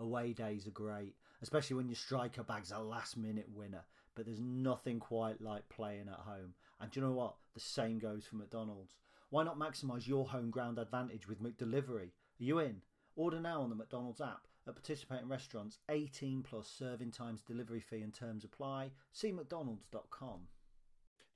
D: Away days are great especially when your striker bag's a last minute winner. But there's nothing quite like playing at home. And do you know what? The same goes for McDonald's. Why not maximise your home ground advantage with McDelivery? Are you in? Order now on the McDonald's app at participating restaurants. 18 plus serving times, delivery fee and terms apply. See McDonald's.com.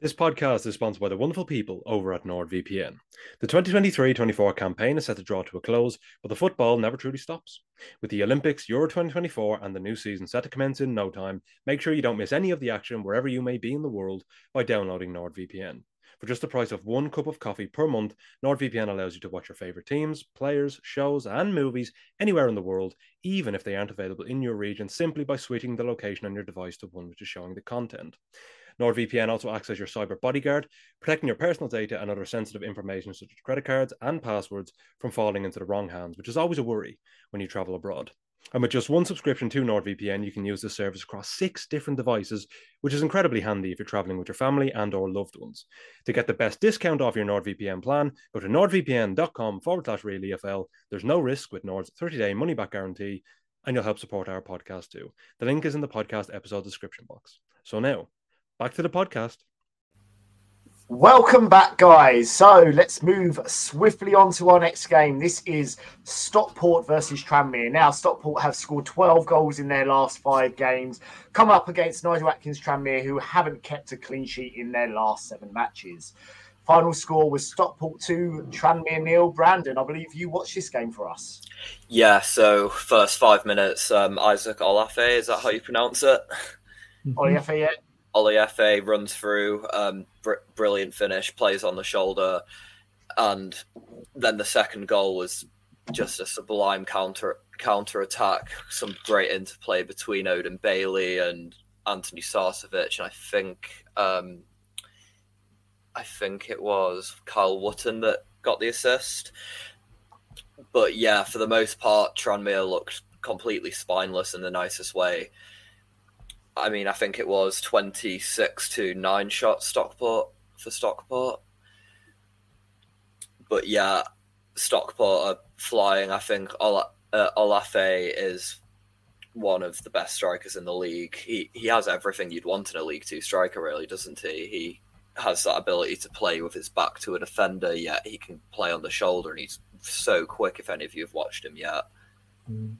E: This podcast is sponsored by the wonderful people over at NordVPN. The 2023 24 campaign is set to draw to a close, but the football never truly stops. With the Olympics, Euro 2024, and the new season set to commence in no time, make sure you don't miss any of the action wherever you may be in the world by downloading NordVPN. For just the price of one cup of coffee per month, NordVPN allows you to watch your favorite teams, players, shows, and movies anywhere in the world, even if they aren't available in your region, simply by switching the location on your device to one which is showing the content. NordVPN also acts as your cyber bodyguard, protecting your personal data and other sensitive information such as credit cards and passwords from falling into the wrong hands, which is always a worry when you travel abroad. And with just one subscription to NordVPN, you can use this service across six different devices, which is incredibly handy if you're traveling with your family and or loved ones. To get the best discount off your NordVPN plan, go to nordvpn.com forward slash realefl. There's no risk with Nord's 30-day money-back guarantee, and you'll help support our podcast too. The link is in the podcast episode description box. So now, back to the podcast.
A: Welcome back, guys. So let's move swiftly on to our next game. This is Stockport versus Tranmere. Now, Stockport have scored 12 goals in their last five games, come up against Nigel Adkins Tranmere, who haven't kept a clean sheet in their last seven matches. Final score was Stockport 2, Tranmere nil. Brandon, I believe you watched this game for us.
B: Yeah, so first five minutes, um, Isaac Olaofe, is that how you pronounce it?
A: Olaofe, yeah.
B: Olaofe runs through, um, br- brilliant finish, plays on the shoulder, and then the second goal was just a sublime counter counter attack. Some great interplay between Odin Bailey and Antoni Sarcevic, and I think um, I think it was Kyle Wootton that got the assist. But yeah, for the most part, Tranmere looked completely spineless in the nicest way. I mean, I think it was 26 to 9 shots Stockport for Stockport. But yeah, Stockport are flying. I think uh, Olaofe is one of the best strikers in the league. He he has everything you'd want in a League Two striker, really, doesn't he? He has that ability to play with his back to a defender, yet he can play on the shoulder, and he's so quick. If any of you have watched him yet. Mm.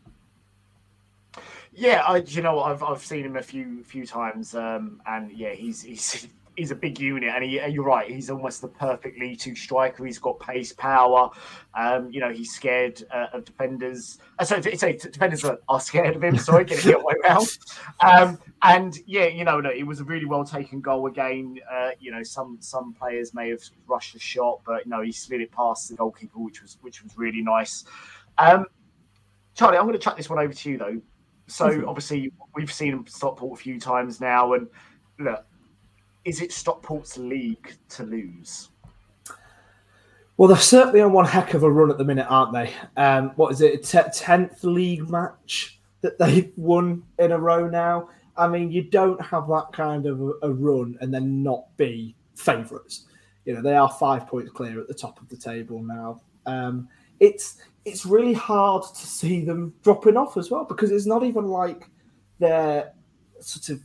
A: Yeah, I, you know, I've I've seen him a few few times, um, and yeah, he's he's he's a big unit, and he, you're right, he's almost the perfect lead two striker. He's got pace, power. Um, you know, he's scared uh, of defenders. Uh, so say defenders are, are, scared of him. Sorry, getting it way around. Um, and yeah, you know, no, it was a really well taken goal again. Uh, you know, some some players may have rushed the shot, but you know, he slid it past the goalkeeper, which was which was really nice. Um, Charlie, I'm going to chuck this one over to you though. So mm-hmm. obviously we've seen Stockport a few times now, and look, is it Stockport's league to lose?
C: Well, they're certainly on one heck of a run at the minute, aren't they? Um, what is it, a tenth league match that they've won in a row now? I mean, you don't have that kind of a, a run and then not be favourites. You know, they are five points clear at the top of the table now. Um, it's it's really hard to see them dropping off as well because it's not even like they're sort of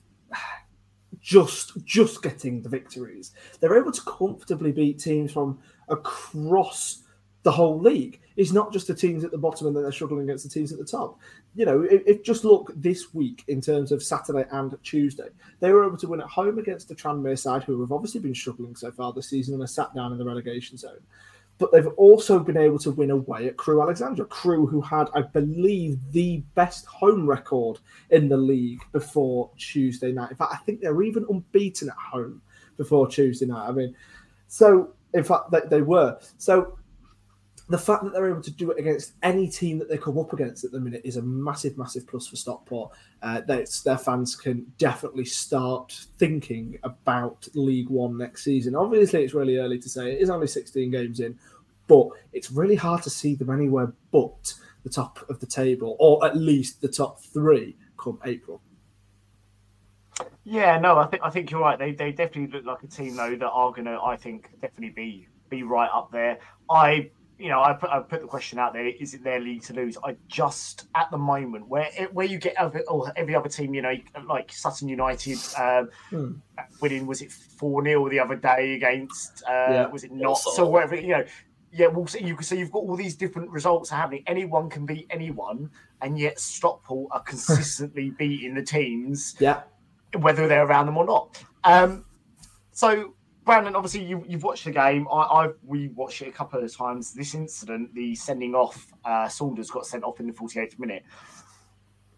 C: just just getting the victories. They're able to comfortably beat teams from across the whole league. It's not just the teams at the bottom and then they're struggling against the teams at the top. You know, if, if just look this week in terms of Saturday and Tuesday, they were able to win at home against the Tranmere side, who have obviously been struggling so far this season and are sat down in the relegation zone. But they've also been able to win away at Crewe Alexandra. Crewe, who had, I believe, the best home record in the league before Tuesday night. In fact, I think they're even unbeaten at home before Tuesday night. I mean, so in fact, they, they were. So the fact that they're able to do it against any team that they come up against at the minute is a massive, massive plus for Stockport. Uh, their fans can definitely start thinking about League One next season. Obviously, it's really early to say. It is only 16 games in, but it's really hard to see them anywhere but the top of the table, or at least the top three come April.
A: Yeah, no, I think I think you're right. They they definitely look like a team though that are gonna, I think, definitely be be right up there. I you know, I put, I put the question out there: Is it their league to lose? I just at the moment where where you get every, every other team, you know, like Sutton United um, hmm. winning was it four 0 the other day against uh, yeah. was it not so whatever you know. Yeah, well, so you can so you've got all these different results happening. Anyone can beat anyone, and yet Stockport are consistently beating the teams.
C: Yeah,
A: whether they're around them or not. Um, so Brandon, obviously you, have watched the game. I, have we watched it a couple of times. This incident, the sending off, uh, Saunders got sent off in the 48th minute.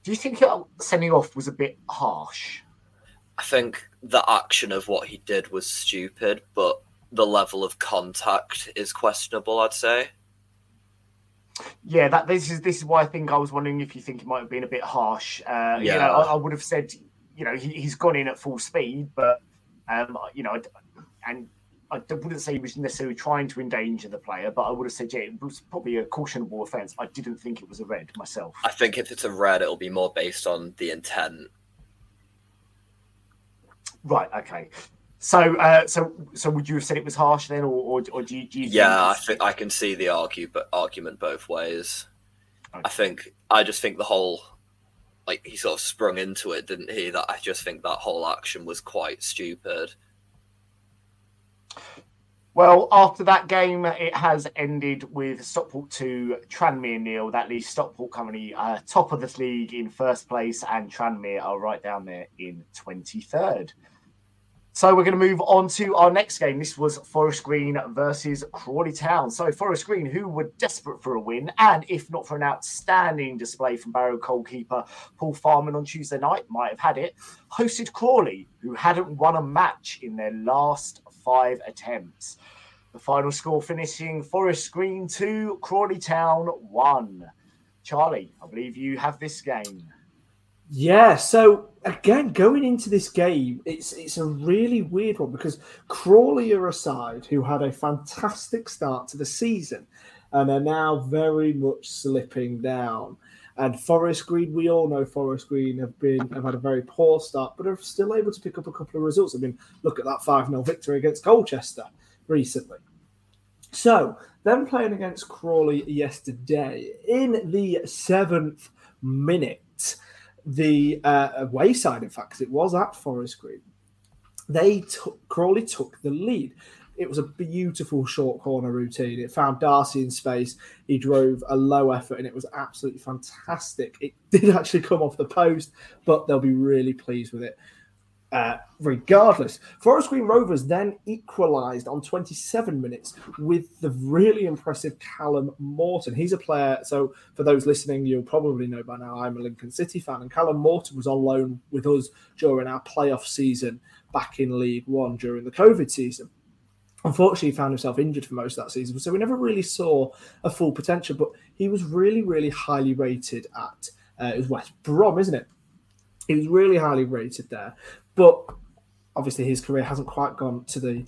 A: Do you think sending off was a bit harsh?
B: I think the action of what he did was stupid, but the level of contact is questionable. I'd say.
A: Yeah, that this is this is why I think I was wondering if you think it might have been a bit harsh. Uh, yeah. You know, I, I, would have said, you know, he, has gone in at full speed, but um, you know, and I wouldn't say he was necessarily trying to endanger the player, but I would have said, yeah, it was probably a cautionable offence. I didn't think it was a red myself.
B: I think if it's a red, it'll be more based on the intent.
A: Right. Okay. So, uh, so, so, would you have said it was harsh then, or, or, or do you? Do you
B: yeah, I think I can see the argue, but argument both ways. Okay. I think I just think the whole, like he sort of sprung into it, didn't he? That I just think that whole action was quite stupid.
A: Well, after that game, it has ended with Stockport 2, Tranmere nil. That leaves Stockport currently uh, top of the league in first place, and Tranmere are right down there in 23rd. So we're going to move on to our next game. This was Forest Green versus Crawley Town. So Forest Green, who were desperate for a win, and if not for an outstanding display from Barrow goalkeeper Paul Farman on Tuesday night, might have had it, hosted Crawley, who hadn't won a match in their last five attempts. The final score finishing Forest Green 2, Crawley Town 1. Charlie, I believe you have this game.
C: Yeah, so again, going into this game, it's it's a really weird one because Crawley are a side who had a fantastic start to the season and are now very much slipping down. And Forest Green, we all know Forest Green have been have had a very poor start, but are still able to pick up a couple of results. I mean, look at that 5 0 victory against Colchester recently. So, them playing against Crawley yesterday in the seventh minute, the uh, away side, in fact, because it was at Forest Green, they took Crawley took the lead. It was a beautiful short corner routine. It found Darcy in space. He drove a low effort and it was absolutely fantastic. It did actually come off the post, but they'll be really pleased with it. Uh, regardless, Forest Green Rovers then equalised on 27 minutes with the really impressive Callum Morton. He's a player, so for those listening, you'll probably know by now I'm a Lincoln City fan, and Callum Morton was on loan with us during our playoff season back in League One during the COVID season. Unfortunately, he found himself injured for most of that season, so we never really saw a full potential. But he was really, really highly rated at uh, it was West Brom, isn't it? He was really highly rated there, but obviously his career hasn't quite gone to the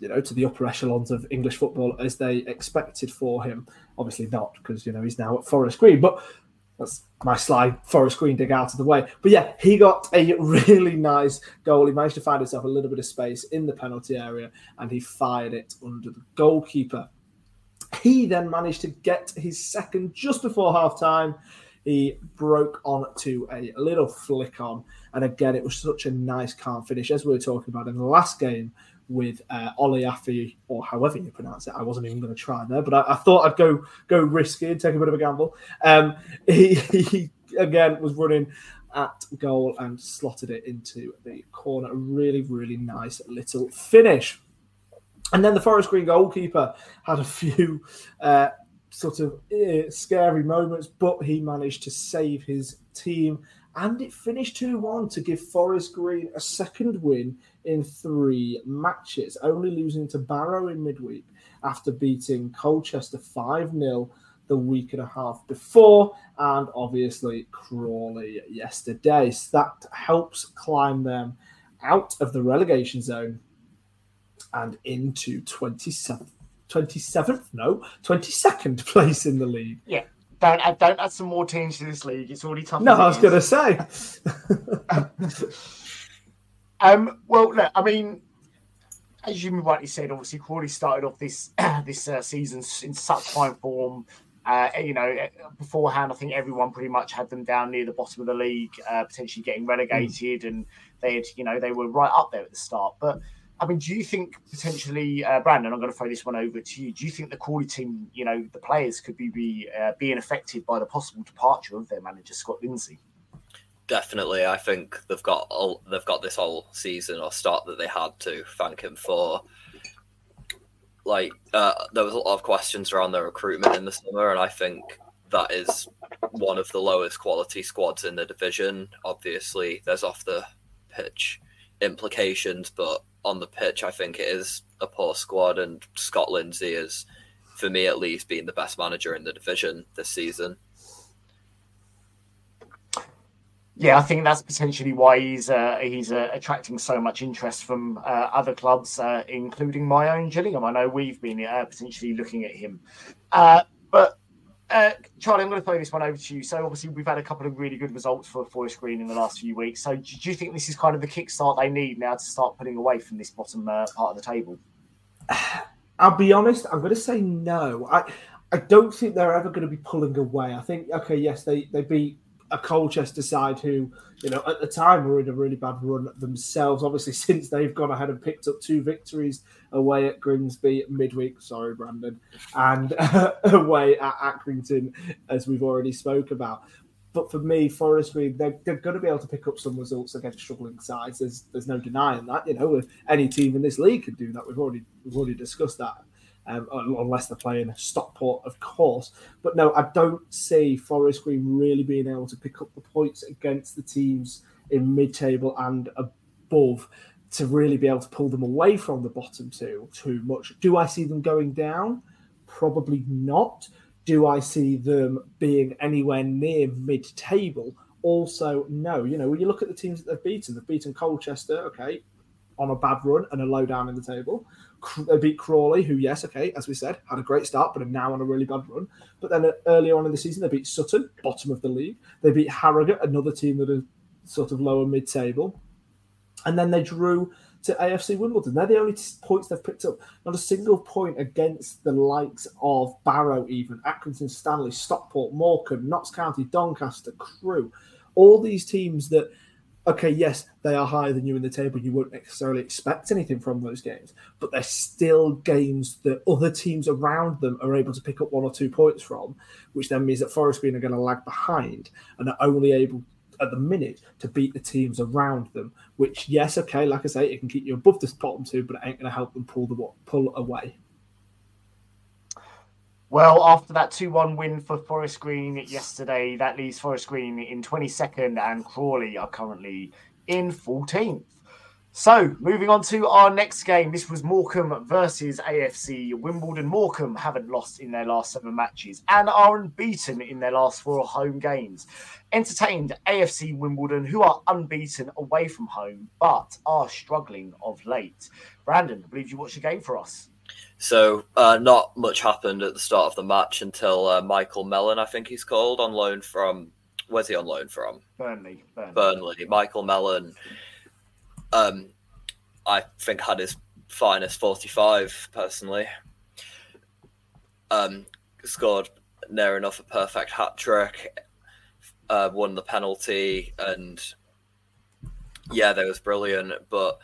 C: you know to the upper echelons of English football as they expected for him. Obviously not because you know he's now at Forest Green, but that's my slide Forest Green dig out of the way. But yeah, he got a really nice goal. He managed to find himself a little bit of space in the penalty area and he fired it under the goalkeeper. He then managed to get his second just before half time. He broke on to a little flick on. And again, it was such a nice, calm finish, as we were talking about in the last game with uh, Ollie Affy, or however you pronounce it. I wasn't even going to try there, but I, I, thought I'd go go risky and take a bit of a gamble. Um, he, he again was running at goal and slotted it into the corner. A really, really nice little finish. And then the Forest Green goalkeeper had a few uh, sort of uh, scary moments, but he managed to save his team. And it finished 2 1 to give Forest Green a second win in three matches, only losing to Barrow in midweek after beating Colchester 5 0 the week and a half before, and obviously Crawley yesterday. So that helps climb them out of the relegation zone and into 27th, 27th, no, 22nd place in the league.
A: Yeah. Don't add, don't add some more teams to this league. It's already tough.
C: No, I was going to say.
A: um, well, look, I mean, as you rightly said, obviously Crawley started off this this uh, season in such fine form. Uh, you know, eh, beforehand, I think everyone pretty much had them down near the bottom of the league, uh, potentially getting relegated, mm. and they had, you know, they were right up there at the start. But I mean, do you think potentially, uh, Brandon? I'm going to throw this one over to you. Do you think the Crawley team, you know, the players could be, be uh, being affected by the possible departure of their manager Scott Lindsey?
B: Definitely, I think they've got all, they've got this whole season or start that they had to thank him for. Like, uh, there was a lot of questions around their recruitment in the summer, and I think that is one of the lowest quality squads in the division. Obviously, there's off the pitch implications, but on the pitch, I think it is a poor squad, and Scott Lindsey is, for me at least, being the best manager in the division this season.
A: Yeah, I think that's potentially why he's uh, he's uh, attracting so much interest from uh, other clubs, uh, including my own Gillingham. I know we've been uh, potentially looking at him, uh, but uh, Charlie, I'm going to throw this one over to you. So obviously we've had a couple of really good results for Forest Green in the last few weeks. So do, you think this is kind of the kickstart they need now to start putting away from this bottom uh, part of the table?
C: I'll be honest. I'm going to say no. I I don't think they're ever going to be pulling away. I think okay, yes, they they beat a Colchester side who, you know, at the time were in a really bad run themselves. Obviously, since they've gone ahead and picked up two victories away at Grimsby midweek, sorry, Brandon, and uh, away at Accrington, as we've already spoke about. But for me, Forest Green, they're, they're going to be able to pick up some results against struggling sides. There's there's no denying that. You know, any team in this league can do that. We've already we've already discussed that um, unless they're playing Stockport, of course. But no, I don't see Forest Green really being able to pick up the points against the teams in mid-table and above to really be able to pull them away from the bottom two too much. Do I see them going down? Probably not. Do I see them being anywhere near mid-table? Also, no. You know, when you look at the teams that they've beaten, they've beaten Colchester, okay, on a bad run and a low down in the table. They beat Crawley, who, yes, okay, as we said, had a great start, but are now on a really bad run. But then uh, earlier on in the season, they beat Sutton, bottom of the league. They beat Harrogate, another team that are sort of lower mid table. And then they drew to AFC Wimbledon. They're the only points they've picked up. Not a single point against the likes of Barrow, even Accrington, Stanley, Stockport, Morecambe, Notts County, Doncaster, Crewe. All these teams that okay, yes, they are higher than you in the table. You won't necessarily expect anything from those games, but they're still games that other teams around them are able to pick up one or two points from, which then means that Forest Green are going to lag behind and are only able at the minute to beat the teams around them. Which, yes, okay, like I say, it can keep you above the bottom two, but it ain't going to help them pull the pull away.
A: Well, after that 2 1 win for Forest Green yesterday, that leaves Forest Green in 22nd and Crawley are currently in 14th. So, moving on to our next game. This was Morecambe versus AFC Wimbledon. Morecambe haven't lost in their last seven matches and are unbeaten in their last four home games. Entertained AFC Wimbledon, who are unbeaten away from home but are struggling of late. Brandon, I believe you watched the game for us.
B: So uh, not much happened at the start of the match until uh, Michael Mellon, I think he's called, on loan from. Where's he on loan from?
A: Burnley.
B: Burnley. Burnley. Michael Mellon, um, I think had his finest 45 personally. Um, scored near enough a perfect hat trick, uh, won the penalty, and yeah, that was brilliant. But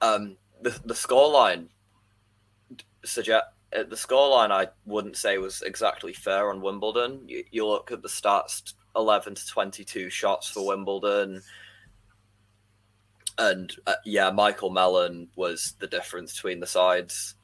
B: um, the the scoreline suggest uh, the scoreline I wouldn't say was exactly fair on Wimbledon. You, you, look at the stats: eleven to twenty-two shots for Wimbledon, And uh, yeah, Michael Mellon was the difference between the sides.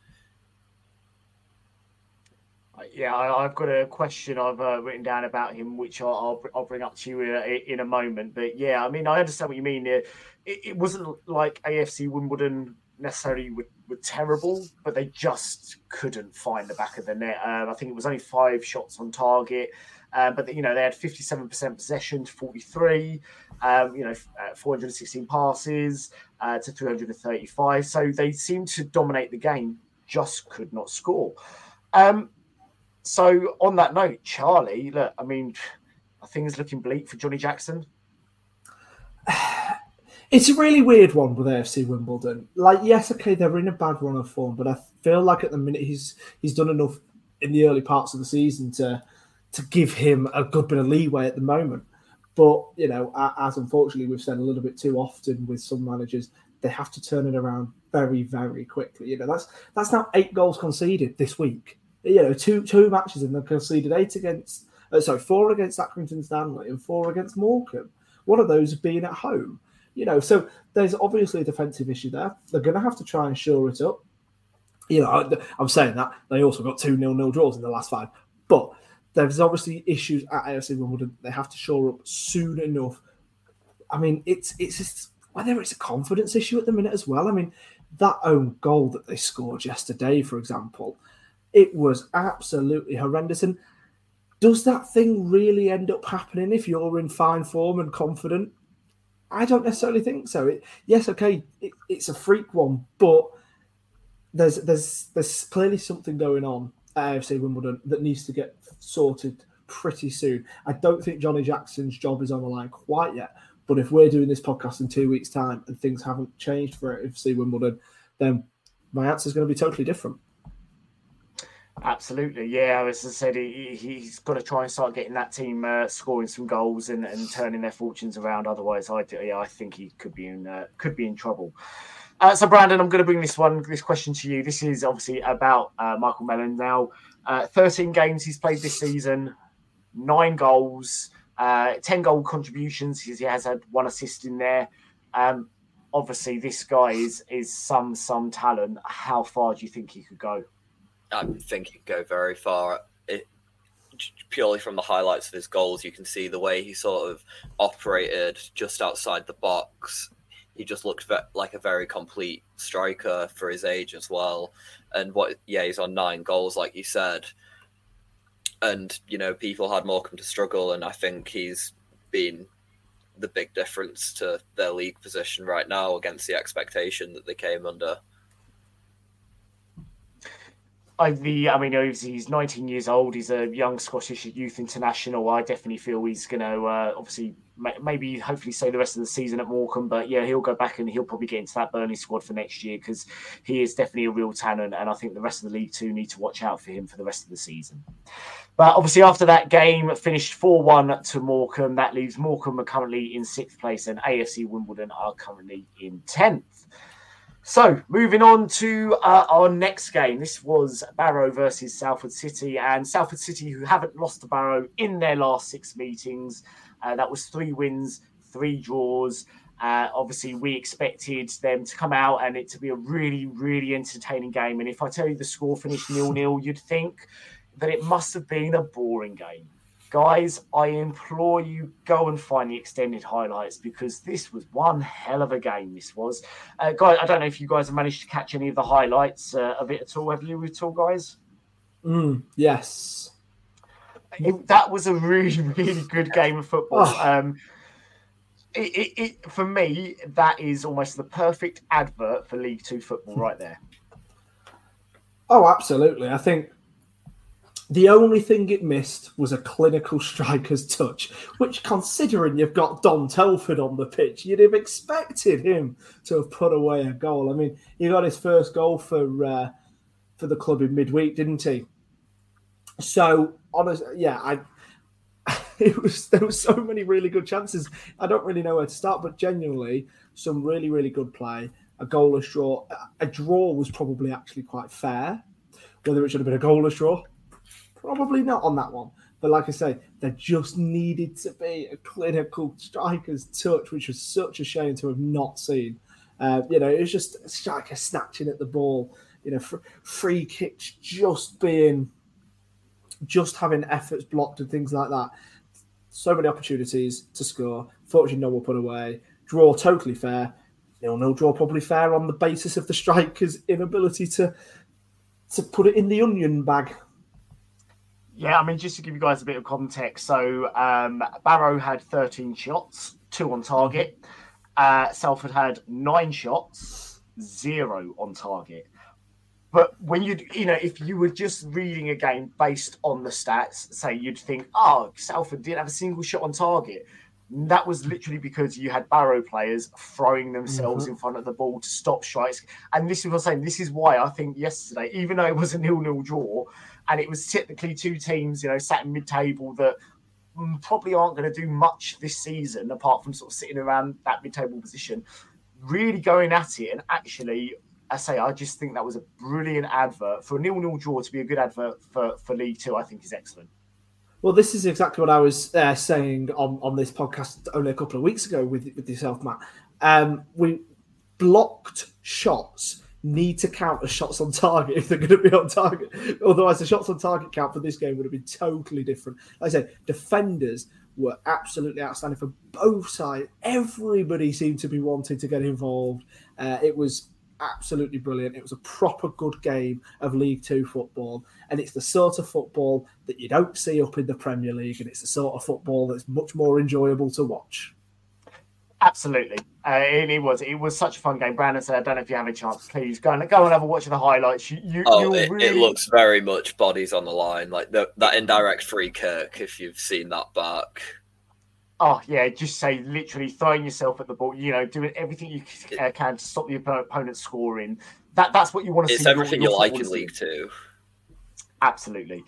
A: Yeah, I, have got a question I've uh, written down about him, which I'll, I'll, bring up to you in a, in a, moment. But yeah, I mean, I understand what you mean. It, it wasn't like AFC Wimbledon necessarily were, were, terrible, but they just couldn't find the back of the net. Um, I think it was only five shots on target. Uh, but you know they had 57% possession to 43, um, you know, uh, 416 passes uh, to 335. So they seemed to dominate the game, just could not score. Um, so on that note, Charlie, look, I mean, think it's looking bleak for Johnny Jackson.
C: It's a really weird one with AFC Wimbledon. Like, yes, okay, they're in a bad run of form, but I feel like at the minute he's he's done enough in the early parts of the season to to give him a good bit of leeway at the moment. But you know, as unfortunately we've said a little bit too often with some managers, they have to turn it around very, very quickly. You know, that's that's now eight goals conceded this week. You know, two two matches and they've conceded eight against uh, sorry, four against Accrington Stanley and four against Morecambe. One of those being at home. You know, so there's obviously a defensive issue there. They're going to have to try and shore it up. You know, I'm saying that they also got two nil nil draws in the last five, but there's obviously issues at AFC Wimbledon. They have to shore up soon enough. I mean, it's it's just, whether it's a confidence issue at the minute as well. I mean, that own goal that they scored yesterday, for example, it was absolutely horrendous. And does that thing really end up happening if you're in fine form and confident? I don't necessarily think so. It, yes, okay, it, it's a freak one, but there's there's there's clearly something going on at AFC Wimbledon that needs to get sorted pretty soon. I don't think Johnny Jackson's job is on the line quite yet. But if we're doing this podcast in two weeks' time and things haven't changed for AFC Wimbledon, then my answer is going to be totally different.
A: Absolutely, yeah. As I said, he, he's got to try and start getting that team uh, scoring some goals and, and turning their fortunes around. Otherwise, I yeah, I think he could be in uh, could be in trouble. Uh, so, Brandon, I'm going to bring this one, this question to you. This is obviously about uh, Michael Mellon. Now, uh, 13 games he's played this season, nine goals, uh, 10 goal contributions. He has had one assist in there. Um, obviously, this guy is is some some talent. How far do you think he could go?
B: I think he could go very far. It, purely from the highlights of his goals, you can see the way he sort of operated just outside the box he just looked ve- like a very complete striker for his age as well. And what, yeah, he's on nine goals, like you said. And you know, people had Morecambe to struggle, and I think he's been the big difference to their league position right now against the expectation that they came under.
A: I, the, I mean, obviously he's 19 years old. He's a young Scottish youth international. I definitely feel he's going to uh, obviously maybe hopefully stay the rest of the season at Morecambe. But yeah, he'll go back and he'll probably get into that Burnley squad for next year because he is definitely a real talent. And I think the rest of the league too need to watch out for him for the rest of the season. But obviously, after that game finished 4 1 to Morecambe, that leaves Morecambe currently in sixth place and AFC Wimbledon are currently in 10th. So, moving on to uh, our next game. This was Barrow versus Salford City, and Salford City, who haven't lost to Barrow in their last six meetings. Uh, that was three wins, three draws. Uh, obviously, we expected them to come out and it to be a really, really entertaining game. And if I tell you the score finished nil nil, you'd think that it must have been a boring game. Guys, I implore you go and find the extended highlights because this was one hell of a game. This was, uh, guys. I don't know if you guys have managed to catch any of the highlights uh, of it at all. Have you at all, guys?
C: Mm, yes.
A: It, that was a really, really good game of football. Oh. Um, it, it, it, for me, that is almost the perfect advert for League Two football, right there.
C: Oh, absolutely. I think the only thing it missed was a clinical striker's touch, which, considering you've got Dom Telford on the pitch, you'd have expected him to have put away a goal. I mean, he got his first goal for uh, for the club in midweek, didn't he? So, honestly, yeah, I it was there were so many really good chances. I don't really know where to start, but genuinely, some really really good play. A goalless draw. A draw was probably actually quite fair. Whether it should have been a goalless draw, Probably not on that one. But like I say, there just needed to be a clinical striker's touch, which was such a shame to have not seen. Uh, you know, it was just a striker snatching at the ball, you know, fr- free kicks just being, just having efforts blocked and things like that. So many opportunities to score. Fortunately, no one put away. Draw totally fair. Nil nil draw probably fair on the basis of the striker's inability to to put it in the onion bag.
A: Yeah, I mean, just to give you guys a bit of context, so um, Barrow had 13 shots, two on target. Uh, Salford had nine shots, zero on target. But when you, you know, if you were just reading a game based on the stats, say you'd think, oh, Salford didn't have a single shot on target. That was literally because you had Barrow players throwing themselves
C: Mhm.
A: in front of the ball to stop strikes. And this is what I'm saying. This is why I think yesterday, even though it was a nil-nil draw, and it was typically two teams, you know, sat in mid-table that mm, probably aren't going to do much this season apart from sort of sitting around that mid-table position. Really going at it, and actually, I say, I just think that was a brilliant advert for a nil-nil draw to be a good advert for for League Two. I think is excellent.
C: Well, this is exactly what I was uh, saying on, on this podcast only a couple of weeks ago with, with yourself, Matt. Um, we blocked shots need to count as shots on target if they're going to be on target. Otherwise, the shots on target count for this game would have been totally different. Like I said, defenders were absolutely outstanding for both sides. Everybody seemed to be wanting to get involved. Uh, it was absolutely brilliant. It was a proper good game of League Two football, and it's the sort of football that you don't see up in the Premier League, and it's the sort of football that's much more enjoyable to watch.
A: Absolutely, uh, it, it was. It was such a fun game. Brandon said, "I don't know if you have a chance. Please go and go and have a watch of the highlights. You, you,
B: Oh, it,
A: really...
B: it looks very much bodies on the line, like the, that indirect free kick. If you've seen that back,
A: Oh yeah, just say literally throwing yourself at the ball. You know, doing everything you uh, can to stop the opponent scoring. That that's what you want to
B: it's
A: see.
B: everything you like in. League Two.
A: Absolutely.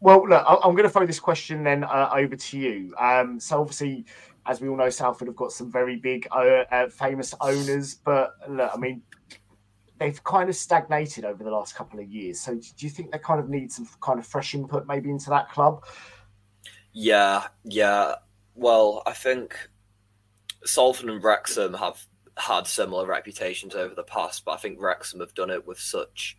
A: Well, look, I'm going to throw this question then uh, over to you. Um, so obviously, as we all know, Salford have got some very big, uh, uh, famous owners, but look, I mean, they've kind of stagnated over the last couple of years. So do you think they kind of need some kind of fresh input maybe into that club?
B: Yeah, yeah. Well, I think Salford and Wrexham have had similar reputations over the past, but I think Wrexham have done it with such.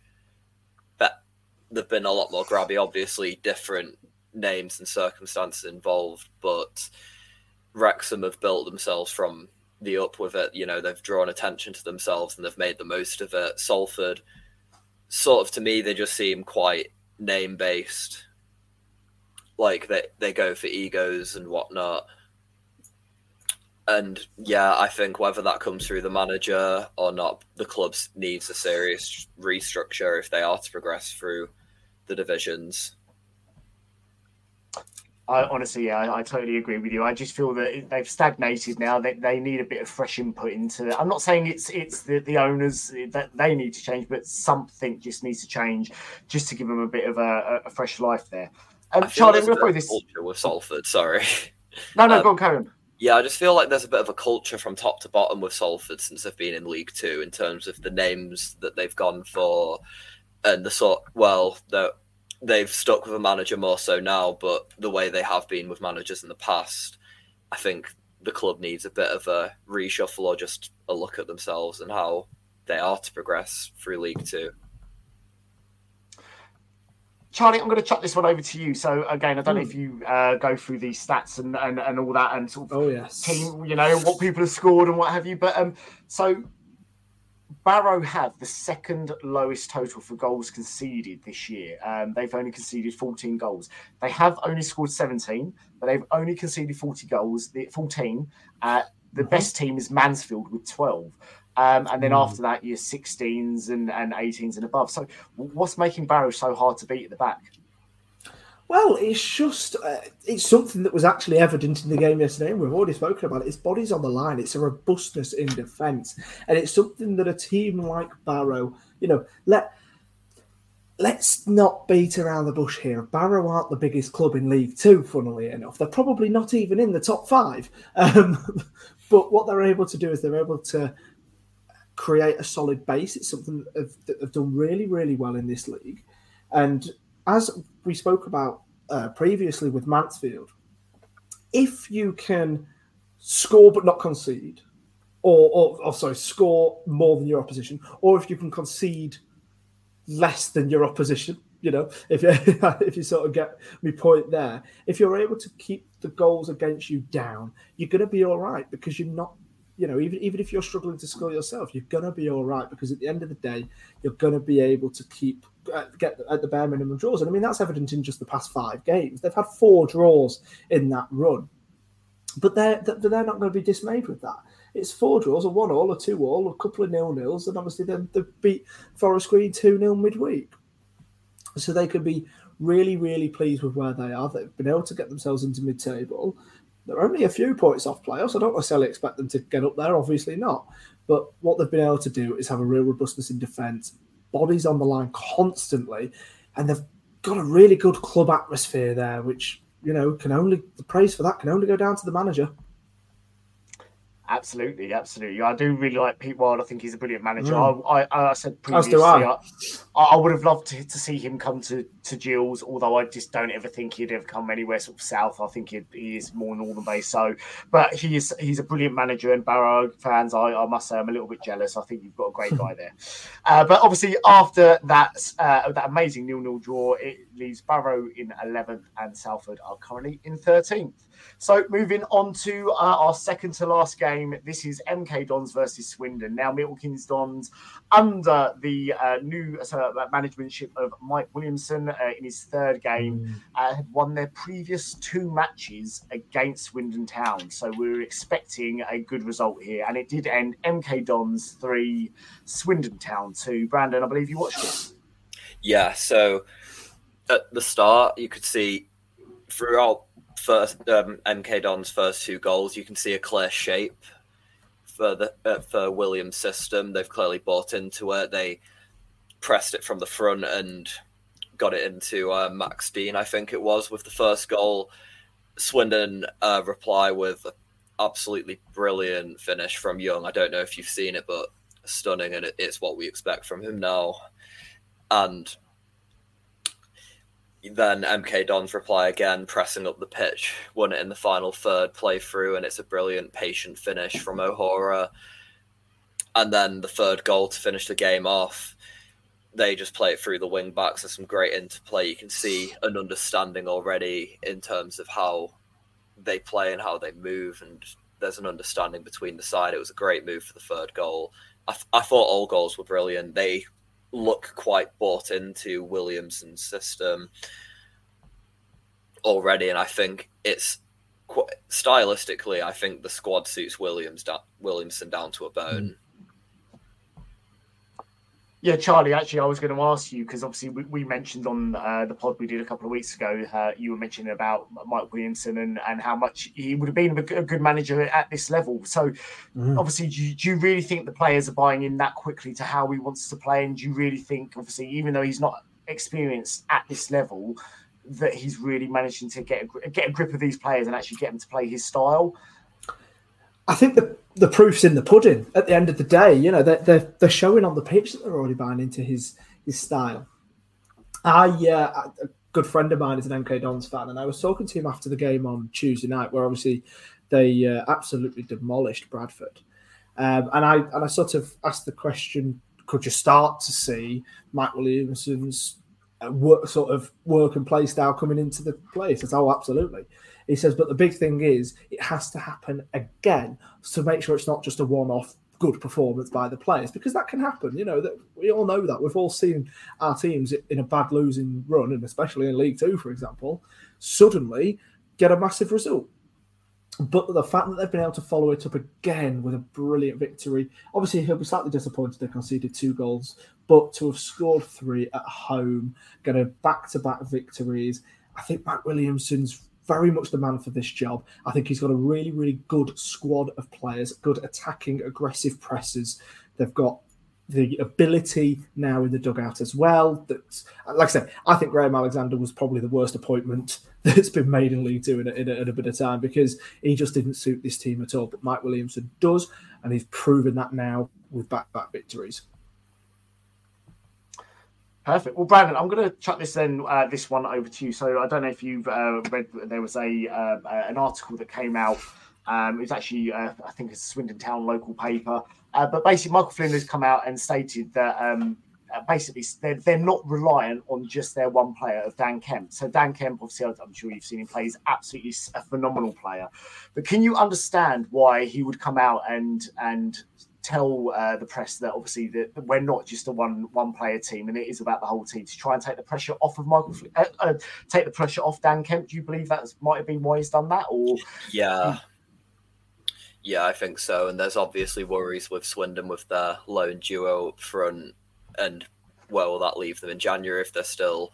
B: that they've been a lot more grabby. Obviously, different names and circumstances involved, but Wrexham have built themselves from the up with it. You know, they've drawn attention to themselves and they've made the most of it. Salford, sort of to me, they just seem quite name based. Like they, they go for egos and whatnot. And yeah, I think whether that comes through the manager or not, the club needs a serious restructure if they are to progress through the divisions.
A: I honestly, yeah, I, I totally agree with you. I just feel that they've stagnated now. They, they need a bit of fresh input into. It. I'm not saying it's it's the, the owners that they need to change, but something just needs to change, just to give them a bit of a, a fresh life there. Um, Charlie, I'm
B: there's
A: going to throw this.
B: culture with Salford. Sorry.
A: No, no,
B: um,
A: go on, Karen.
B: Yeah, I just feel like there's a bit of a culture from top to bottom with Salford since they've been in League Two in terms of the names that they've gone for and the sort. Well, the, they've stuck with a manager more so now, but the way they have been with managers in the past, I think the club needs a bit of a reshuffle or just a look at themselves and how they are to progress through League Two.
A: Charlie, I'm going to chuck this one over to you. So again, I don't know
C: Hmm.
A: if you uh, go through these stats and, and, and all that and sort of
C: Oh yes,
A: team, you know, what people have scored and what have you. But um, so Barrow have the second lowest total for goals conceded this year. Um, they've only conceded 14 goals. They have only scored 17, but they've only conceded 40 goals. The 14. Uh, the best team is Mansfield with 12. Um, and then after that, you're 16s and, and 18s and above. So, what's making Barrow so hard to beat at the back?
C: Well, it's just uh, it's something that was actually evident in the game yesterday. and We've already spoken about it. It's bodies on the line. It's a robustness in defence, and it's something that a team like Barrow, you know, let let's not beat around the bush here. Barrow aren't the biggest club in League Two, funnily enough. They're probably not even in the top five. Um, but what they're able to do is they're able to create a solid base. It's something that have done really, really well in this league. And as we spoke about uh, previously with Mansfield, if you can score but not concede, or, or, or sorry, score more than your opposition, or if you can concede less than your opposition, you know, if you, if you sort of get me point there, if you're able to keep the goals against you down, you're going to be all right because you're not, you know, even even if you're struggling to score yourself, you're to be all right because at the end of the day, you're to be able to keep uh, get at the bare minimum draws. And I mean that's evident in just the past five games. They've had four draws in that run, but they're they're not going to be dismayed with that. It's four draws, a one all, a two all, a couple of nil nils, and obviously then they beat Forest Green two 0 midweek. So they could be really, really pleased with where they are. They've been able to get themselves into mid table. They're only a few points off playoffs. I don't necessarily expect them to get up there, obviously not. But what they've been able to do is have a real robustness in defence, bodies on the line constantly, and they've got a really good club atmosphere there, which, you know, can only, the praise for that can only go down to the manager.
A: Absolutely, absolutely. I do really like Pete Wild. I think he's a brilliant manager. Mm. I, I, I, said previously,
C: I.
A: I. I, would have loved to, to see him come to, to Gills, although I just don't ever think he'd ever come anywhere sort of south. I think he is more northern based. So, but he is he's a brilliant manager, and Barrow fans, I, I must say, I'm a little bit jealous. I think you've got a great guy there. Uh, but obviously, after that uh, that amazing nil nil draw, it leaves Barrow in 11th, and Salford are currently in 13th. So moving on to uh, our second to last game, this is MK Dons versus Swindon. Now Milton Keynes Dons, under the uh, new uh, managementship of Mike Williamson uh, in his third game, mm. uh, had won their previous two matches against Swindon Town. So we were expecting a good result here, and it did end MK Dons three, Swindon Town two. Brandon, I believe you watched it.
B: Yeah. So at the start, you could see throughout first um, MK Don's first two goals, you can see a clear shape for the uh, for Williams' system. They've clearly bought into it. They pressed it from the front and got it into uh, Max Dean, I think it was, with the first goal. Swindon uh, reply with absolutely brilliant finish from Young. I don't know if you've seen it, but stunning, and it's what we expect from him now. And then MK Dons reply again, pressing up the pitch, won it in the final third play through, and it's a brilliant, patient finish from O'Hora. And then the third goal to finish the game off, they just play it through the wing backs. There's some great interplay. You can see an understanding already in terms of how they play and how they move, and there's an understanding between the side. It was a great move for the third goal. I, th- I thought all goals were brilliant. They look quite bought into Williamson's system already, and I think it's stylistically, I think the squad suits Williams da- Williamson down to a bone.
A: Yeah, Charlie. Actually, I was going to ask you because obviously we, we, mentioned on uh, the pod we did a couple of weeks ago. Uh, you were mentioning about Mike Williamson and, and how much he would have been a good manager at this level. So, mm. obviously, do you, do you, really think the players are buying in that quickly to how he wants to play? And do you really think, obviously, even though he's not experienced at this level, that he's really managing to get a, get a grip of these players and actually get them to play his style?
C: I think the the proof's in the pudding. At the end of the day, you know they're they're, they're showing on the pitch that they're already buying into his his style. I uh, a good friend of mine is an MK Dons fan, and I was talking to him after the game on Tuesday night, where obviously they uh, absolutely demolished Bradford. Um, and I and I sort of asked the question: Could you start to see Mike Williamson's uh, work, sort of work and play style coming into the place? I said, "Oh, absolutely." He says, but the big thing is it has to happen again to make sure it's not just a one-off good performance by the players because that can happen. You know that we all know that we've all seen our teams in a bad losing run, and especially in League Two, for example, suddenly get a massive result. But the fact that they've been able to follow it up again with a brilliant victory, obviously he'll be slightly disappointed they conceded two goals, but to have scored three at home, get a back-to-back victories, I think Matt Williamson's very much the man for this job. I think he's got a really, really good squad of players, good attacking, aggressive presses. They've got the ability now in the dugout as well. That, like I said, I think Graham Alexander was probably the worst appointment that's been made in League Two in a, in a, in a bit of time because he just didn't suit this team at all. But Mike Williamson does, and he's proven that now with back-back victories.
A: Perfect. Well, Brandon, I'm going to chuck this then uh, this one over to you. So I don't know if you've uh, read. There was a uh, an article that came out. Um, it was actually uh, I think it's a Swindon Town local paper. Uh, but basically, Michael Flynn has come out and stated that um, uh, basically they're, they're not reliant on just their one player of Dan Kemp. So Dan Kemp, obviously, I'm sure you've seen him play, is absolutely a phenomenal player. But can you understand why he would come out and and tell uh, the press that obviously that we're not just a one one player team and it is about the whole team to try and take the pressure off of Michael, uh, uh, take the pressure off Dan Kemp. Do you believe that might have been why he's done that, or
B: yeah? Yeah, I think so. And there's obviously worries with Swindon with their lone duo up front and where will that leave them in January if they're still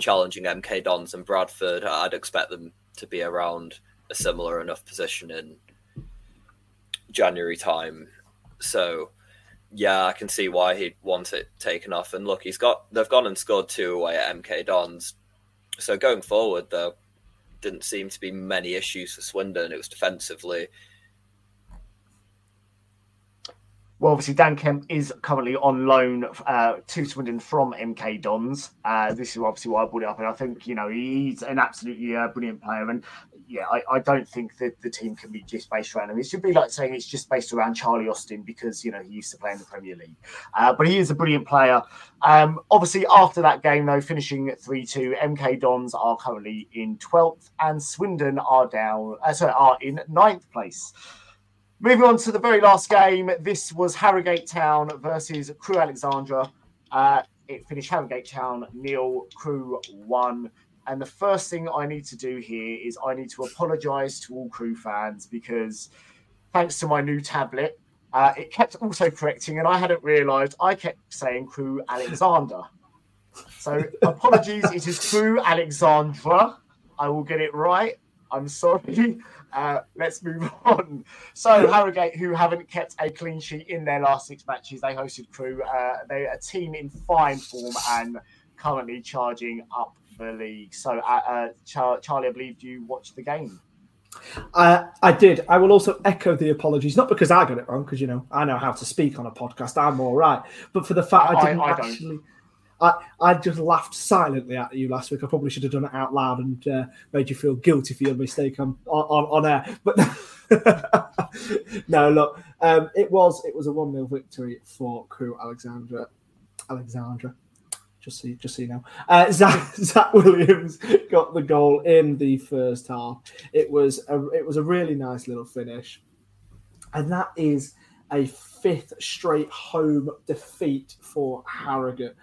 B: challenging MK Dons and Bradford? I'd expect them to be around a similar enough position in January time. So, yeah, I can see why he'd want it taken off. And look, he's got they've gone and scored two away at MK Dons. So going forward, though, didn't seem to be many issues for Swindon. It was defensively
A: Well, obviously, Dan Kemp is currently on loan uh, to Swindon from MK Dons. Uh, this is obviously why I brought it up, and I think you know he's an absolutely uh, brilliant player. And yeah, I, I, don't think that the team can be just based around him. It should be like saying it's just based around Charlie Austin because you know he used to play in the Premier League. Uh, but he is a brilliant player. Um, obviously, after that game though, finishing at three two, MK Dons are currently in twelfth, and Swindon are down. Uh, sorry, are in ninth place. Moving on to the very last game, this was Harrogate Town versus Crewe Alexandra. Uh, it finished Harrogate Town nil, Crewe one. And the first thing I need to do here is I need to apologise to all Crewe fans because thanks to my new tablet, uh, it kept also correcting, and I hadn't realised I kept saying Crewe Alexander. So apologies, it is Crewe Alexandra. I will get it right. I'm sorry. Uh, let's move on. So Harrogate, who haven't kept a clean sheet in their last six matches, they hosted Crewe. Uh, they're a team in fine form and currently charging up the league. So, uh, uh Char- Charlie, I believe you watched the game.
C: Uh, I did. I will also echo the apologies, not because I got it wrong, because you know I know how to speak on a podcast. I'm all right, but for the fact I, I didn't I, I actually. I, I just laughed silently at you last week. I probably should have done it out loud and uh, made you feel guilty for your mistake on on, on air. But no, look, um, it was it was a one 0 victory for Crewe Alexandra. Alexandra, just see just so you know, uh, Zach, Zach Williams got the goal in the first half. It was a it was a really nice little finish, and that is a fifth straight home defeat for Harrogate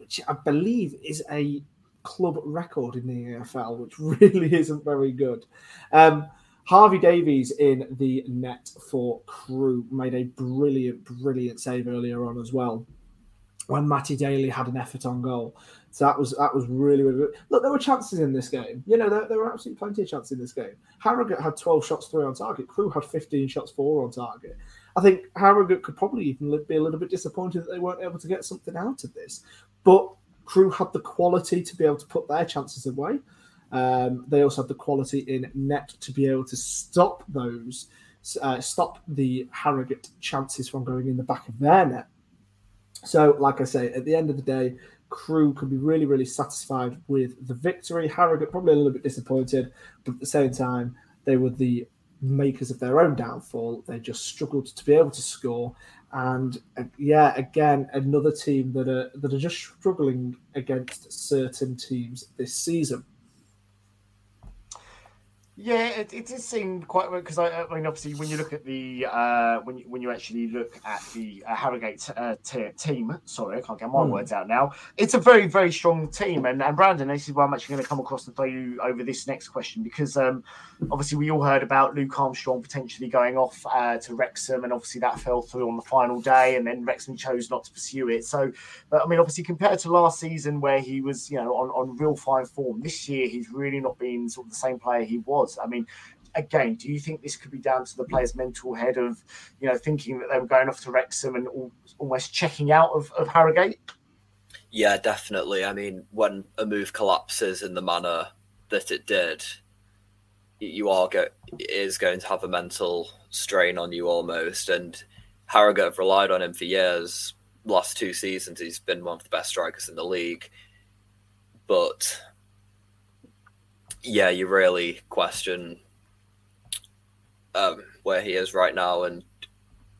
C: which I believe is a club record in the EFL, which really isn't very good. Um, Harvey Davies in the net for Crewe made a brilliant, brilliant save earlier on as well. When Matty Daly had an effort on goal, so that was that was really really good. Look, there were chances in this game. You know, there, there were absolutely plenty of chances in this game. Harrogate had twelve shots, three on target. Crewe had fifteen shots, four on target. I think Harrogate could probably even be a little bit disappointed that they weren't able to get something out of this. But Crewe had the quality to be able to put their chances away. Um, they also had the quality in net to be able to stop those, uh, stop the Harrogate chances from going in the back of their net. So, like I say, at the end of the day, Crewe could be really, really satisfied with the victory. Harrogate probably a little bit disappointed, but at the same time, they were the makers of their own downfall. They just struggled to be able to score, and uh, yeah, again, another team that are that are just struggling against certain teams this season.
A: Yeah, it, it does seem quite because I, I, mean, obviously, when you look at the uh, when you, when you actually look at the uh, Harrogate uh, t- team, sorry, I can't get my mm. words out now. It's a very very strong team, and and Brandon, this is why I'm actually going to come across and throw you over this next question because um, obviously we all heard about Luke Armstrong potentially going off uh, to Wrexham, and obviously that fell through on the final day, and then Wrexham chose not to pursue it. So, I mean, obviously compared to last season where he was, you know, on on real fine form, this year he's really not been sort of the same player he was was. I mean, again, do you think this could be down to the player's mental head of, you know, thinking that they were going off to Wrexham and almost checking out of, of Harrogate?
B: Yeah, definitely. I mean, when a move collapses in the manner that it did, you are go- is going to have a mental strain on you almost. And Harrogate have relied on him for years last two seasons he's been one of the best strikers in the league. But yeah, you really question um, where he is right now. And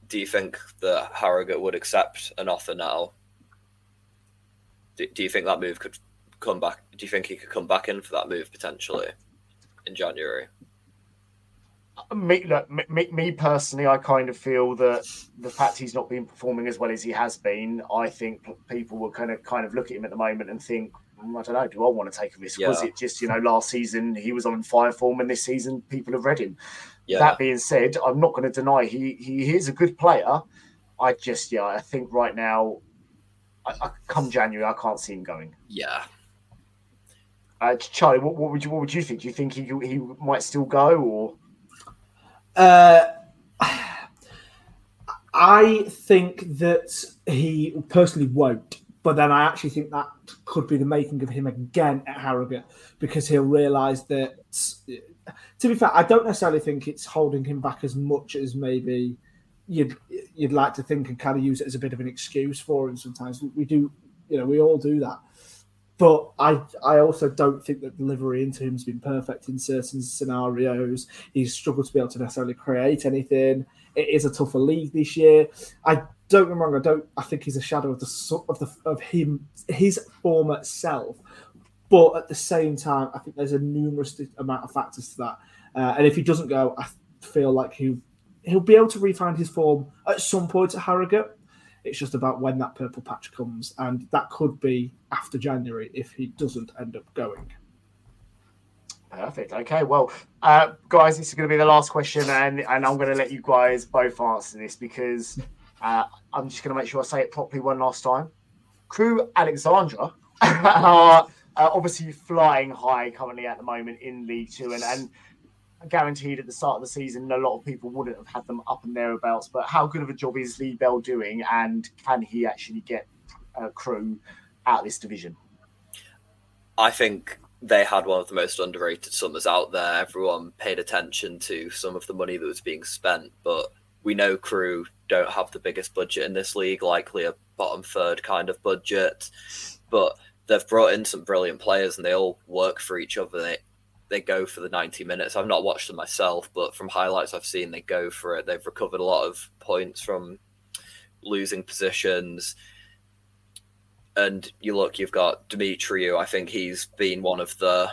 B: do you think that Harrogate would accept an offer now? Do, do you think that move could come back? Do you think he could come back in for that move potentially in January?
A: me, look, me, me personally, I kind of feel that the fact he's not been performing as well as he has been, I think people will kind of kind of look at him at the moment and think, I don't know, do I want to take a risk? Yeah. Was it just you know last season he was on fire form, and this season people have read him. Yeah. That being said, I'm not going to deny he he is a good player. I just yeah, I think right now, I, I, come January, I can't see him going.
B: Yeah.
A: Uh, Charlie, what, what, would you what would you think? Do you think he he might still go or?
C: Uh, I think that he personally won't, but then I actually think that could be the making of him again at Harrogate because he'll realise that. To be fair, I don't necessarily think it's holding him back as much as maybe you'd you'd like to think, and kind of use it as a bit of an excuse for him. Sometimes we do, you know, we all do that. But I, I also don't think that delivery into him's been perfect in certain scenarios. He's struggled to be able to necessarily create anything. It is a tougher league this year. I don't get wrong. I don't. I think he's a shadow of the of the of him his former self. But at the same time, I think there's a numerous amount of factors to that. Uh, and if he doesn't go, I feel like he he'll be able to refine his form at some point at Harrogate. It's just about when that purple patch comes, and that could be after January if he doesn't end up going.
A: Perfect. Okay. Well, uh, guys, this is going to be the last question, and, and I'm going to let you guys both answer this because uh, I'm just going to make sure I say it properly one last time. Crewe Alexandra are uh, obviously flying high currently at the moment in League Two, and, and guaranteed at the start of the season, a lot of people wouldn't have had them up and thereabouts. But how good of a job is Lee Bell doing, and can he actually get a Crewe out of this division?
B: I think they had one of the most underrated summers out there. Everyone paid attention to some of the money that was being spent, but we know Crewe don't have the biggest budget in this league, likely a bottom third kind of budget. But they've brought in some brilliant players and they all work for each other. They they go for the 90 minutes. I've not watched them myself, but from highlights I've seen, they go for it. They've recovered a lot of points from losing positions. And you look, you've got Demetriou. I think he's been one of the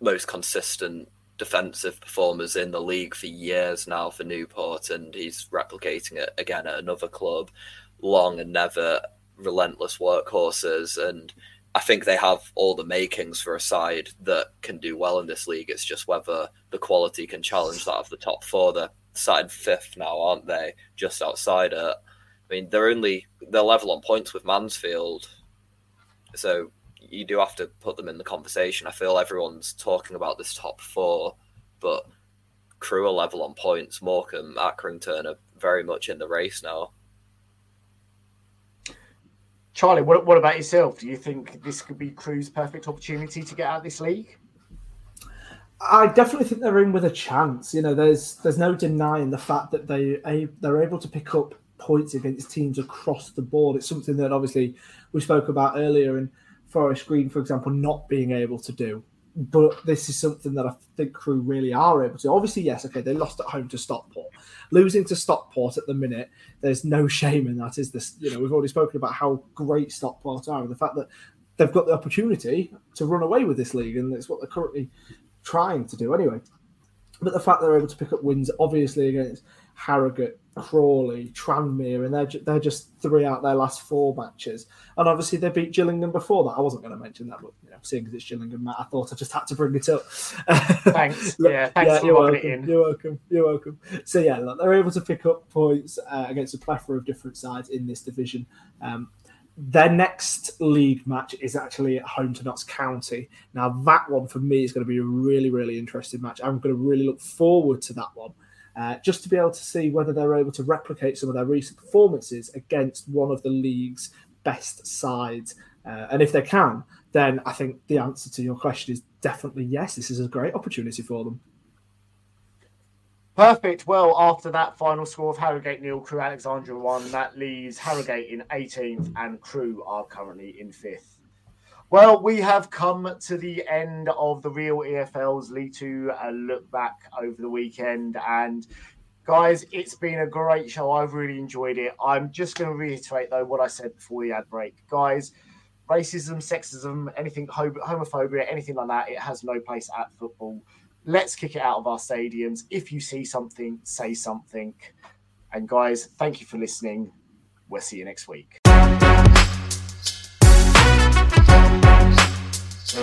B: most consistent defensive performers in the league for years now for Newport, and he's replicating it again at another club. Long and Nevitt relentless workhorses, and I think they have all the makings for a side that can do well in this league. It's just whether the quality can challenge that of the top four. They're side fifth now, aren't they? Just outside it. I mean, they're only they're level on points with Mansfield, so you do have to put them in the conversation. I feel everyone's talking about this top four, but Crewe are level on points. Morecambe, Accrington are very much in the race now.
A: Charlie, what, what about yourself? Do you think this could be Crewe's perfect opportunity to get out of this league?
C: I definitely think they're in with a chance. You know, there's there's no denying the fact that they they're able to pick up points against teams across the board. It's something that obviously we spoke about earlier in Forest Green, for example, not being able to do but this is something that I think Crewe really are able to. Obviously, yes, okay, they lost at home to Stockport. Losing to Stockport at the minute, there's no shame in that. Is this? You know, we've already spoken about how great Stockport are, and the fact that they've got the opportunity to run away with this league, and it's what they're currently trying to do anyway. But the fact they're able to pick up wins, obviously against Harrogate, Crawley, Tranmere, and they're they're just three out their last four matches. And obviously they beat Gillingham before that. I wasn't going to mention that, but you know, seeing as it's Gillingham, Matt, I thought I just had to bring it up.
A: Thanks. yeah, thanks yeah,
C: you're welcome. You're welcome. You're welcome. So yeah, look, they're able to pick up points uh, against a plethora of different sides in this division. Um, their next league match is actually at home to Notts County. Now, that one for me is going to be a really, really interesting match. I'm going to really look forward to that one uh, just to be able to see whether they're able to replicate some of their recent performances against one of the league's best sides. Uh, and if they can, then I think the answer to your question is definitely yes. This is a great opportunity for them.
A: Perfect. Well, after that final score of Harrogate nil, Crewe Alexandra one, that leaves Harrogate in 18th and Crewe are currently in fifth. Well, we have come to the end of the real EFL's League Two uh, look back over the weekend. And guys, it's been a great show. I've really enjoyed it. I'm just going to reiterate, though, what I said before the ad break. Guys, racism, sexism, anything, homophobia, anything like that, it has no place at football. Let's kick it out of our stadiums. If you see something, say something. And guys, thank you for listening. We'll see you next week.
D: It's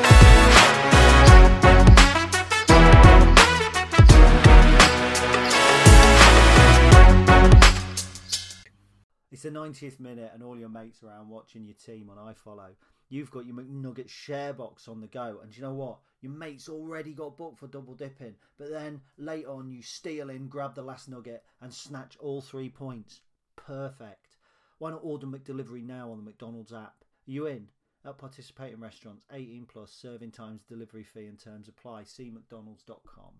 D: the 90th minute, and all your mates around watching your team on iFollow. You've got your McNugget share box on the go, and you know what? Your mate's already got booked for double dipping, but then late on you steal in, grab the last nugget, and snatch all three points. Perfect. Why not order McDelivery now on the McDonald's app? Are you in? At participating restaurants, 18 plus, serving times, delivery fee, and terms apply. See McDonald's.com.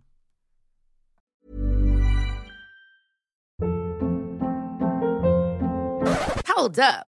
F: Hold up.